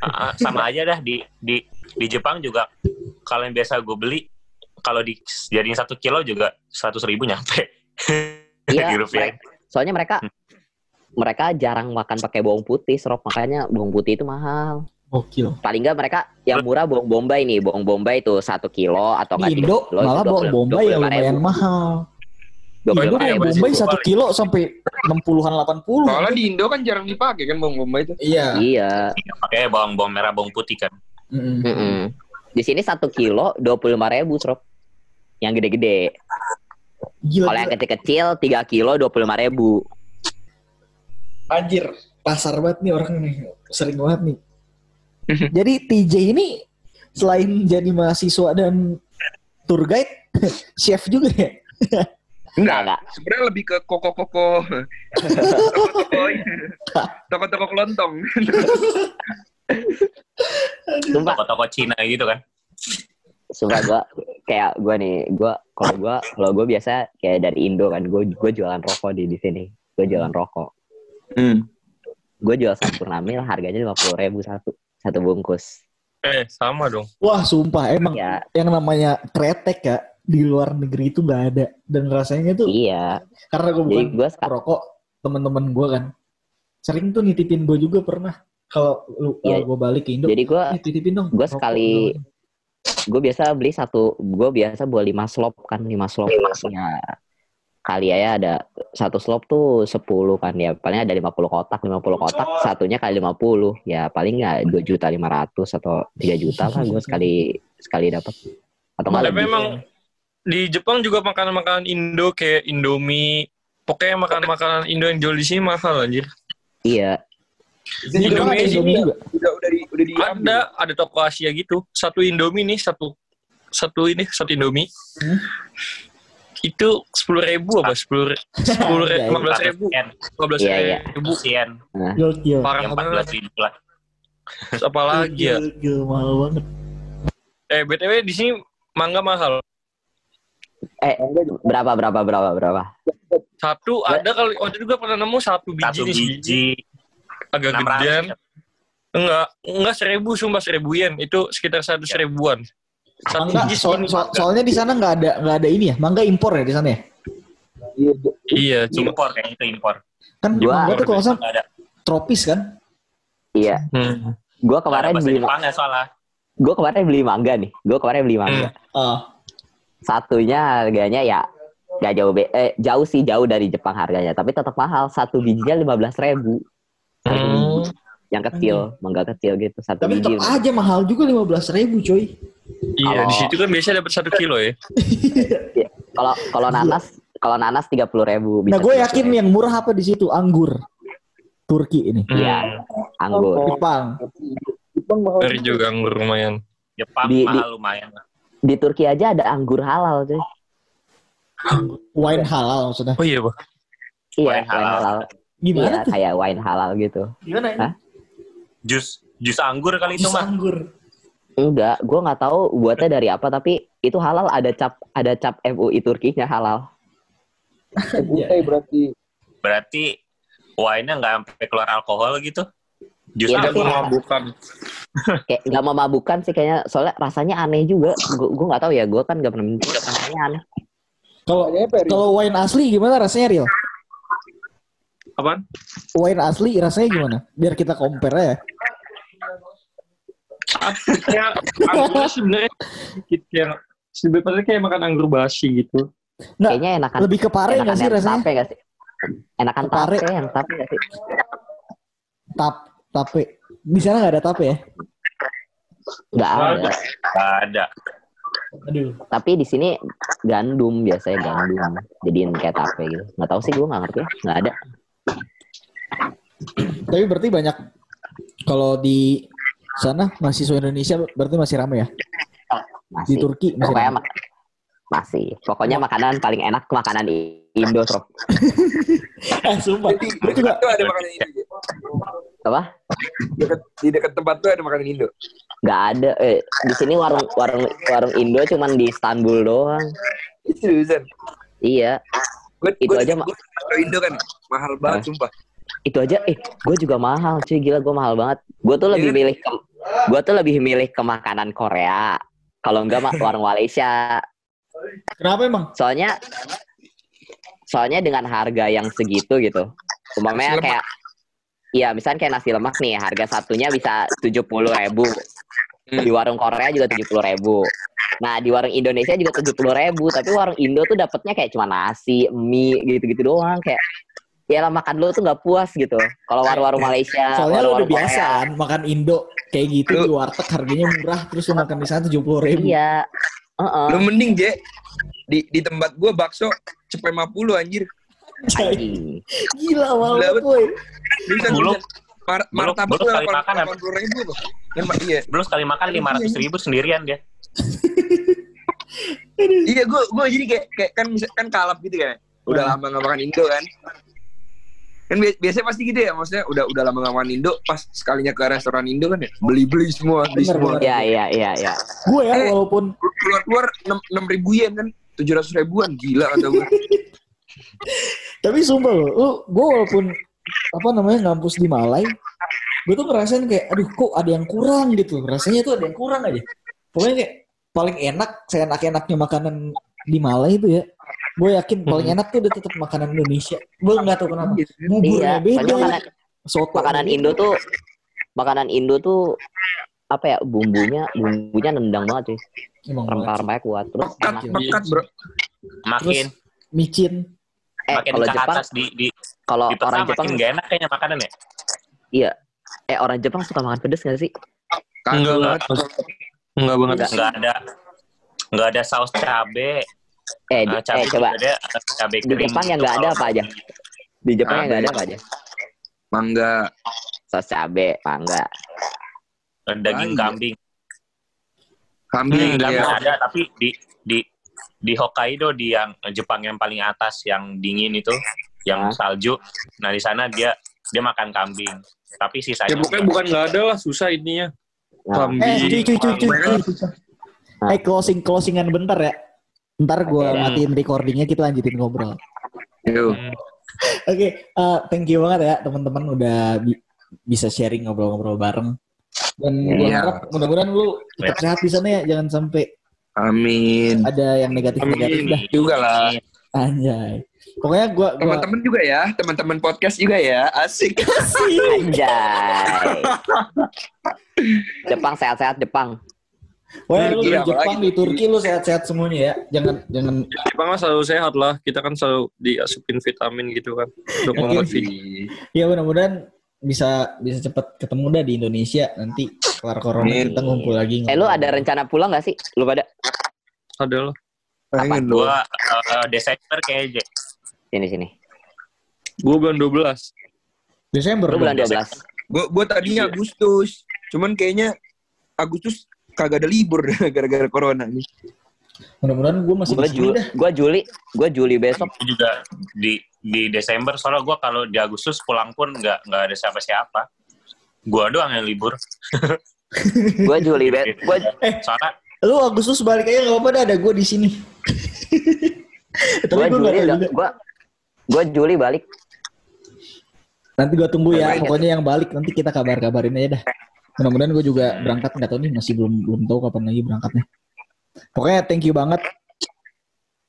Uh, sama aja dah. Di di di Jepang juga kalau yang biasa gue beli kalau di jadiin satu kilo juga seratus ribu nyampe. Iya, rupiah. mereka- soalnya mereka mereka jarang makan pakai bawang putih serop makanya bawang putih itu mahal. Gokil. paling nggak mereka yang murah bawang bombay nih bawang bombay itu satu kilo atau nggak Indo kilo, malah bawang 20 bombay yang 25 ribu. lumayan mahal. 25 Indo ya, kayak bombay satu kilo sampai 60-an 80. Soalnya di Indo kan jarang dipakai kan bawang bombay itu. Iya. iya pakai bawang bawang merah bawang putih kan Mm-mm. Mm-mm. Di sini satu kilo dua puluh lima ribu, Srop. Yang gede-gede. Gila, Kalau yang kecil-kecil tiga kilo dua puluh lima ribu. Anjir, pasar banget nih orang nih. Sering banget nih. Jadi TJ ini selain jadi mahasiswa dan tour guide, chef juga ya? Enggak, Enggak. sebenarnya lebih ke koko-koko. Toko-toko kelontong. Sumpah, toko-toko Cina gitu kan sumpah gue kayak gue nih gue kalau gue kalau gue biasa kayak dari Indo kan gue gue jualan rokok di di sini gue jualan rokok Hmm. gue jual sampurnamil harganya lima puluh ribu satu satu bungkus. Eh, sama dong. Wah, sumpah emang ya yang namanya kretek ya di luar negeri itu nggak ada. Dan rasanya tuh iya. karena gue jadi bukan gue sekarang perokok teman-teman gue kan sering tuh nitipin gue juga pernah. Kalau lu Iya. gue balik ke Indo jadi gue eh, titipin dong gua rokok sekali- gue biasa beli satu gue biasa buat lima slop kan lima slop ya kali ya ada satu slop tuh 10 kan ya paling ada 50 kotak 50 kotak satunya kali 50 ya paling nggak dua juta lima ratus atau 3 juta lah gue sekali sekali dapat atau nggak Tapi lebih emang di Jepang juga makanan-makanan Indo kayak Indomie. Pokoknya makanan-makanan Indo yang jual di sini mahal anjir. iya Di Indomie Indomie juga Udah udah di udah diambil. Ada ada toko Asia gitu. Satu Indomie nih satu satu ini satu Indomie. Hmm. Itu sepuluh ribu apa sepuluh sepuluh Iya, iya. lima belas ribu lima belas Iya, iya. ribu Kasian. gokil parah Yang 14 banget. ribu lah. Apa lagi ya? Mahal banget Eh btw di sini mangga mahal. eh berapa berapa berapa berapa Satu ada kali waktu itu gue pernah nemu satu biji Satu biji. agak 600. gedean. Enggak, enggak seribu sumpah seribu yen. Itu sekitar satu seribuan. Mangga so- so- soalnya di sana nggak ada nggak ada ini ya mangga impor ya di sana ya? Iya, cuma Impor kayaknya itu impor. kan Gua- mangga tuh kalau nggak salah Nggak ada. tropis kan? Iya. Hmm. gue Nggak ada kemarin beli Jepang ya soalnya. gue kemarin beli mangga nih. Gue kemarin beli mangga. Ah. Satunya harganya ya gak jauh be eh, jauh sih jauh dari Jepang harganya. Tapi tetap mahal. Satu bijinya lima belas ribu. Hmm. yang kecil mangga kecil gitu. Satu tapi biji. tetap aja mahal juga lima belas ribu coy Iya, di Kalau- situ kan biasanya dapat satu kilo ya. kalau kalau nanas kalau nanas tiga puluh ribu nah bisa gue 30.000. yakin yang murah apa di situ anggur Turki ini Iya, anggur Jepang Dari juga anggur lumayan. Jepang Di- mahal lumayan lah. di Turki aja ada anggur halal cuy wine halal maksudnya Oh iya, Pak. iya Wine halal. halal gimana iya tuh kayak wine halal gitu gimana ini Hah? Jus jus anggur kali itu Jus mah. anggur enggak gue nggak tahu buatnya dari apa tapi itu halal ada cap ada cap MUI Turkinya halal Iya. berarti. Berarti wine-nya nggak sampai keluar alkohol gitu. Jus Iya, Ada tapi- anggur. memabukkan. kayak nggak memabukkan sih kayaknya soalnya rasanya aneh juga gue gue nggak tahu ya gue kan nggak pernah minum rasanya aneh kalau kalau wine asli gimana rasanya real Apaan? wine asli rasanya gimana biar kita compare ya Kayak anggurnya sebenarnya sedikit yang sebenarnya kayak makan anggur basi gitu. Nggak, kayaknya enakan lebih ke pare enakan nggak sih rasanya? tape nggak sih? Enakan Pare. tape yang tape nggak sih? Tap tape. Di sana nggak ada tape ya? Nggak ada. Nggak ada. aduh. Tapi di sini gandum biasanya gandum. Jadiin kayak tape gitu. Nggak tahu sih gue nggak ngerti. Ya nggak ada. Tapi berarti banyak kalau di sana mahasiswa Indonesia berarti masih ramai ya di masih Turki masih pokoknya ramai. mak- masih pokoknya makanan paling enak makanan Indo Sob. eh sumpah Di gue juga dekat tuh ada makanan Indo. apa Di dekat, di dekat tempat tuh ada makanan Indo. nggak ada eh, di sini warung warung warung Indo cuman di Istanbul doang Seriusan. iya Gue Itu aja, Mak. Mak. Indo kan mahal banget Hah? sumpah. itu aja eh gue juga mahal cuy gila gue mahal banget gue tuh lebih Iya. milih ke gue tuh lebih milih ke makanan Korea. Kalau enggak mah warung Malaysia. Kenapa emang? Soalnya soalnya dengan harga yang segitu gitu. Umpamanya kayak iya misalnya kayak nasi lemak nih harga satunya bisa tujuh puluh ribu. Hmm. di warung Korea juga tujuh puluh ribu. Nah di warung Indonesia juga tujuh puluh ribu tapi warung Indo tuh dapetnya kayak cuma nasi mie gitu-gitu doang kayak ya lah makan lu tuh nggak puas gitu kalau warung-warung Malaysia soalnya lu udah warung-warung biasa kan makan Indo kayak gitu Lu- di warteg harganya murah terus lu makan di sana tujuh puluh ribu iya Heeh. Lu mending Je di di tempat gua bakso cepet 50 anjir. Anjing. gila Gila banget boy Bisa Buluk. Mar martabak kali makan, delapan puluh ribu? Lima, iya. Belum sekali makan lima ratus ribu sendirian dia. Iya gua gua jadi kayak kayak kan kan kalap gitu kan. Udah lama gak makan Indo kan. Kan bi- biasanya pasti gitu ya, maksudnya udah udah lama gak makan Indo, pas sekalinya ke restoran Indo kan ya, beli-beli semua, beli Bener, semua. Iya iya iya iya. Gue ya Eh. walaupun Keluar-keluar enam ribu yen kan, tujuh ratus ribuan, gila kata gue. tapi sumpah loh, lu gue walaupun apa namanya ngampus di Malai, gue tuh ngerasain kayak aduh kok ada yang kurang gitu. Rasanya tuh ada yang kurang aja. Pokoknya kayak paling enak, saya enak-enaknya makanan di Malai itu ya. Gue yakin paling enak tuh udah tetap makanan Indonesia. Gue nggak tahu kenapa. Buburnya Iya, beda. soalnya makanan, Soto makanan Indo tuh makanan Indo tuh apa ya bumbunya bumbunya nendang banget cuy sih. rempah-rempahnya kuat terus Pekat, enak. pekat bro. Makin micin. eh makin kalau Jepang atas di di kalau di orang Jepang makin gak enak kayaknya makanan ya. iya eh orang Jepang suka makan pedes gak sih Enggak banget. Enggak banget. Enggak. Nggak ada nggak ada saus cabe. Eh, di- Nah, cabe eh coba ada cabe di kering. Jepang yang gitu. nggak ada apa aja di Jepang yang nggak ada apa aja Mangga. saus cabe mangga daging Banyak. kambing. Kambing. Daging ya. kambing ada tapi di di di Hokkaido di yang Jepang yang paling atas yang dingin itu yang Hah? salju. Nah di sana dia dia makan kambing. Tapi Ya sisanya pokoknya bukan nggak ada lah susah ininya. Nah, Eh, cuy, cuy, cuy, cuy. Eh, closing closingan bentar ya. Ntar gue Oke. matiin recordingnya kita lanjutin ngobrol. Yo. Oke, eh, thank you banget ya teman-teman udah bi- bisa sharing ngobrol-ngobrol bareng. Dan gue Iya. harap mudah-mudahan lu tetap sehat di sana ya, jangan sampai Amin. ada yang negatif-negatif dah. Juga lah. Anjay. Pokoknya gue gua Teman-teman juga ya, teman-teman podcast juga ya. Asik. anjay Jepang sehat-sehat Jepang Pokoknya lu di Iya, Jepang, di Turki lu sehat-sehat semuanya ya. Jangan jangan Jepang mah selalu sehat lah. Kita kan selalu diasupin vitamin gitu kan. Untuk membuat fit. ya mudah-mudahan bisa bisa cepat ketemu dah di Indonesia nanti kelar corona Amin. kita ngumpul lagi. eh lu ada rencana pulang gak sih lu pada Ada lah. Pengen lu. gua eh, Desember kayaknya sini sini Gue bulan 12. Desember. lu bulan dong. 12 Gue gue tadinya Agustus, cuman kayaknya Agustus kagak ada libur gara-gara corona nih. Mudah-mudahan gue masih gue sini Juli gue Juli gue Juli besok Gua juga di di Desember soalnya gua kalau di Agustus pulang pun nggak nggak ada siapa-siapa. Gua doang yang libur. gue Juli besok gue Soalnya Lu Agustus balik aja gak apa-apa dah, ada gue di sini. Tapi gue gue Juli gue gue Juli balik Nanti gue tunggu ya, pokoknya yang balik nanti kita kabar-kabarin aja dah. Mudah-mudahan gue juga berangkat nggak tahu nih masih belum belum tahu kapan lagi berangkatnya. Pokoknya thank you banget.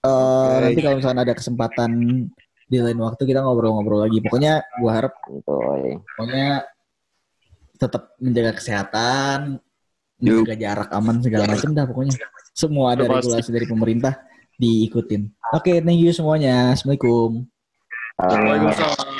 Eh Oke. nanti kalau misalnya ada kesempatan di lain waktu kita ngobrol-ngobrol lagi. Pokoknya gue harap pokoknya tetap menjaga kesehatan, menjaga jarak aman segala macam dah pokoknya. Semua ada regulasi dari pemerintah diikutin. Oke, thank you semuanya. Assalamualaikum. Waalaikumsalam.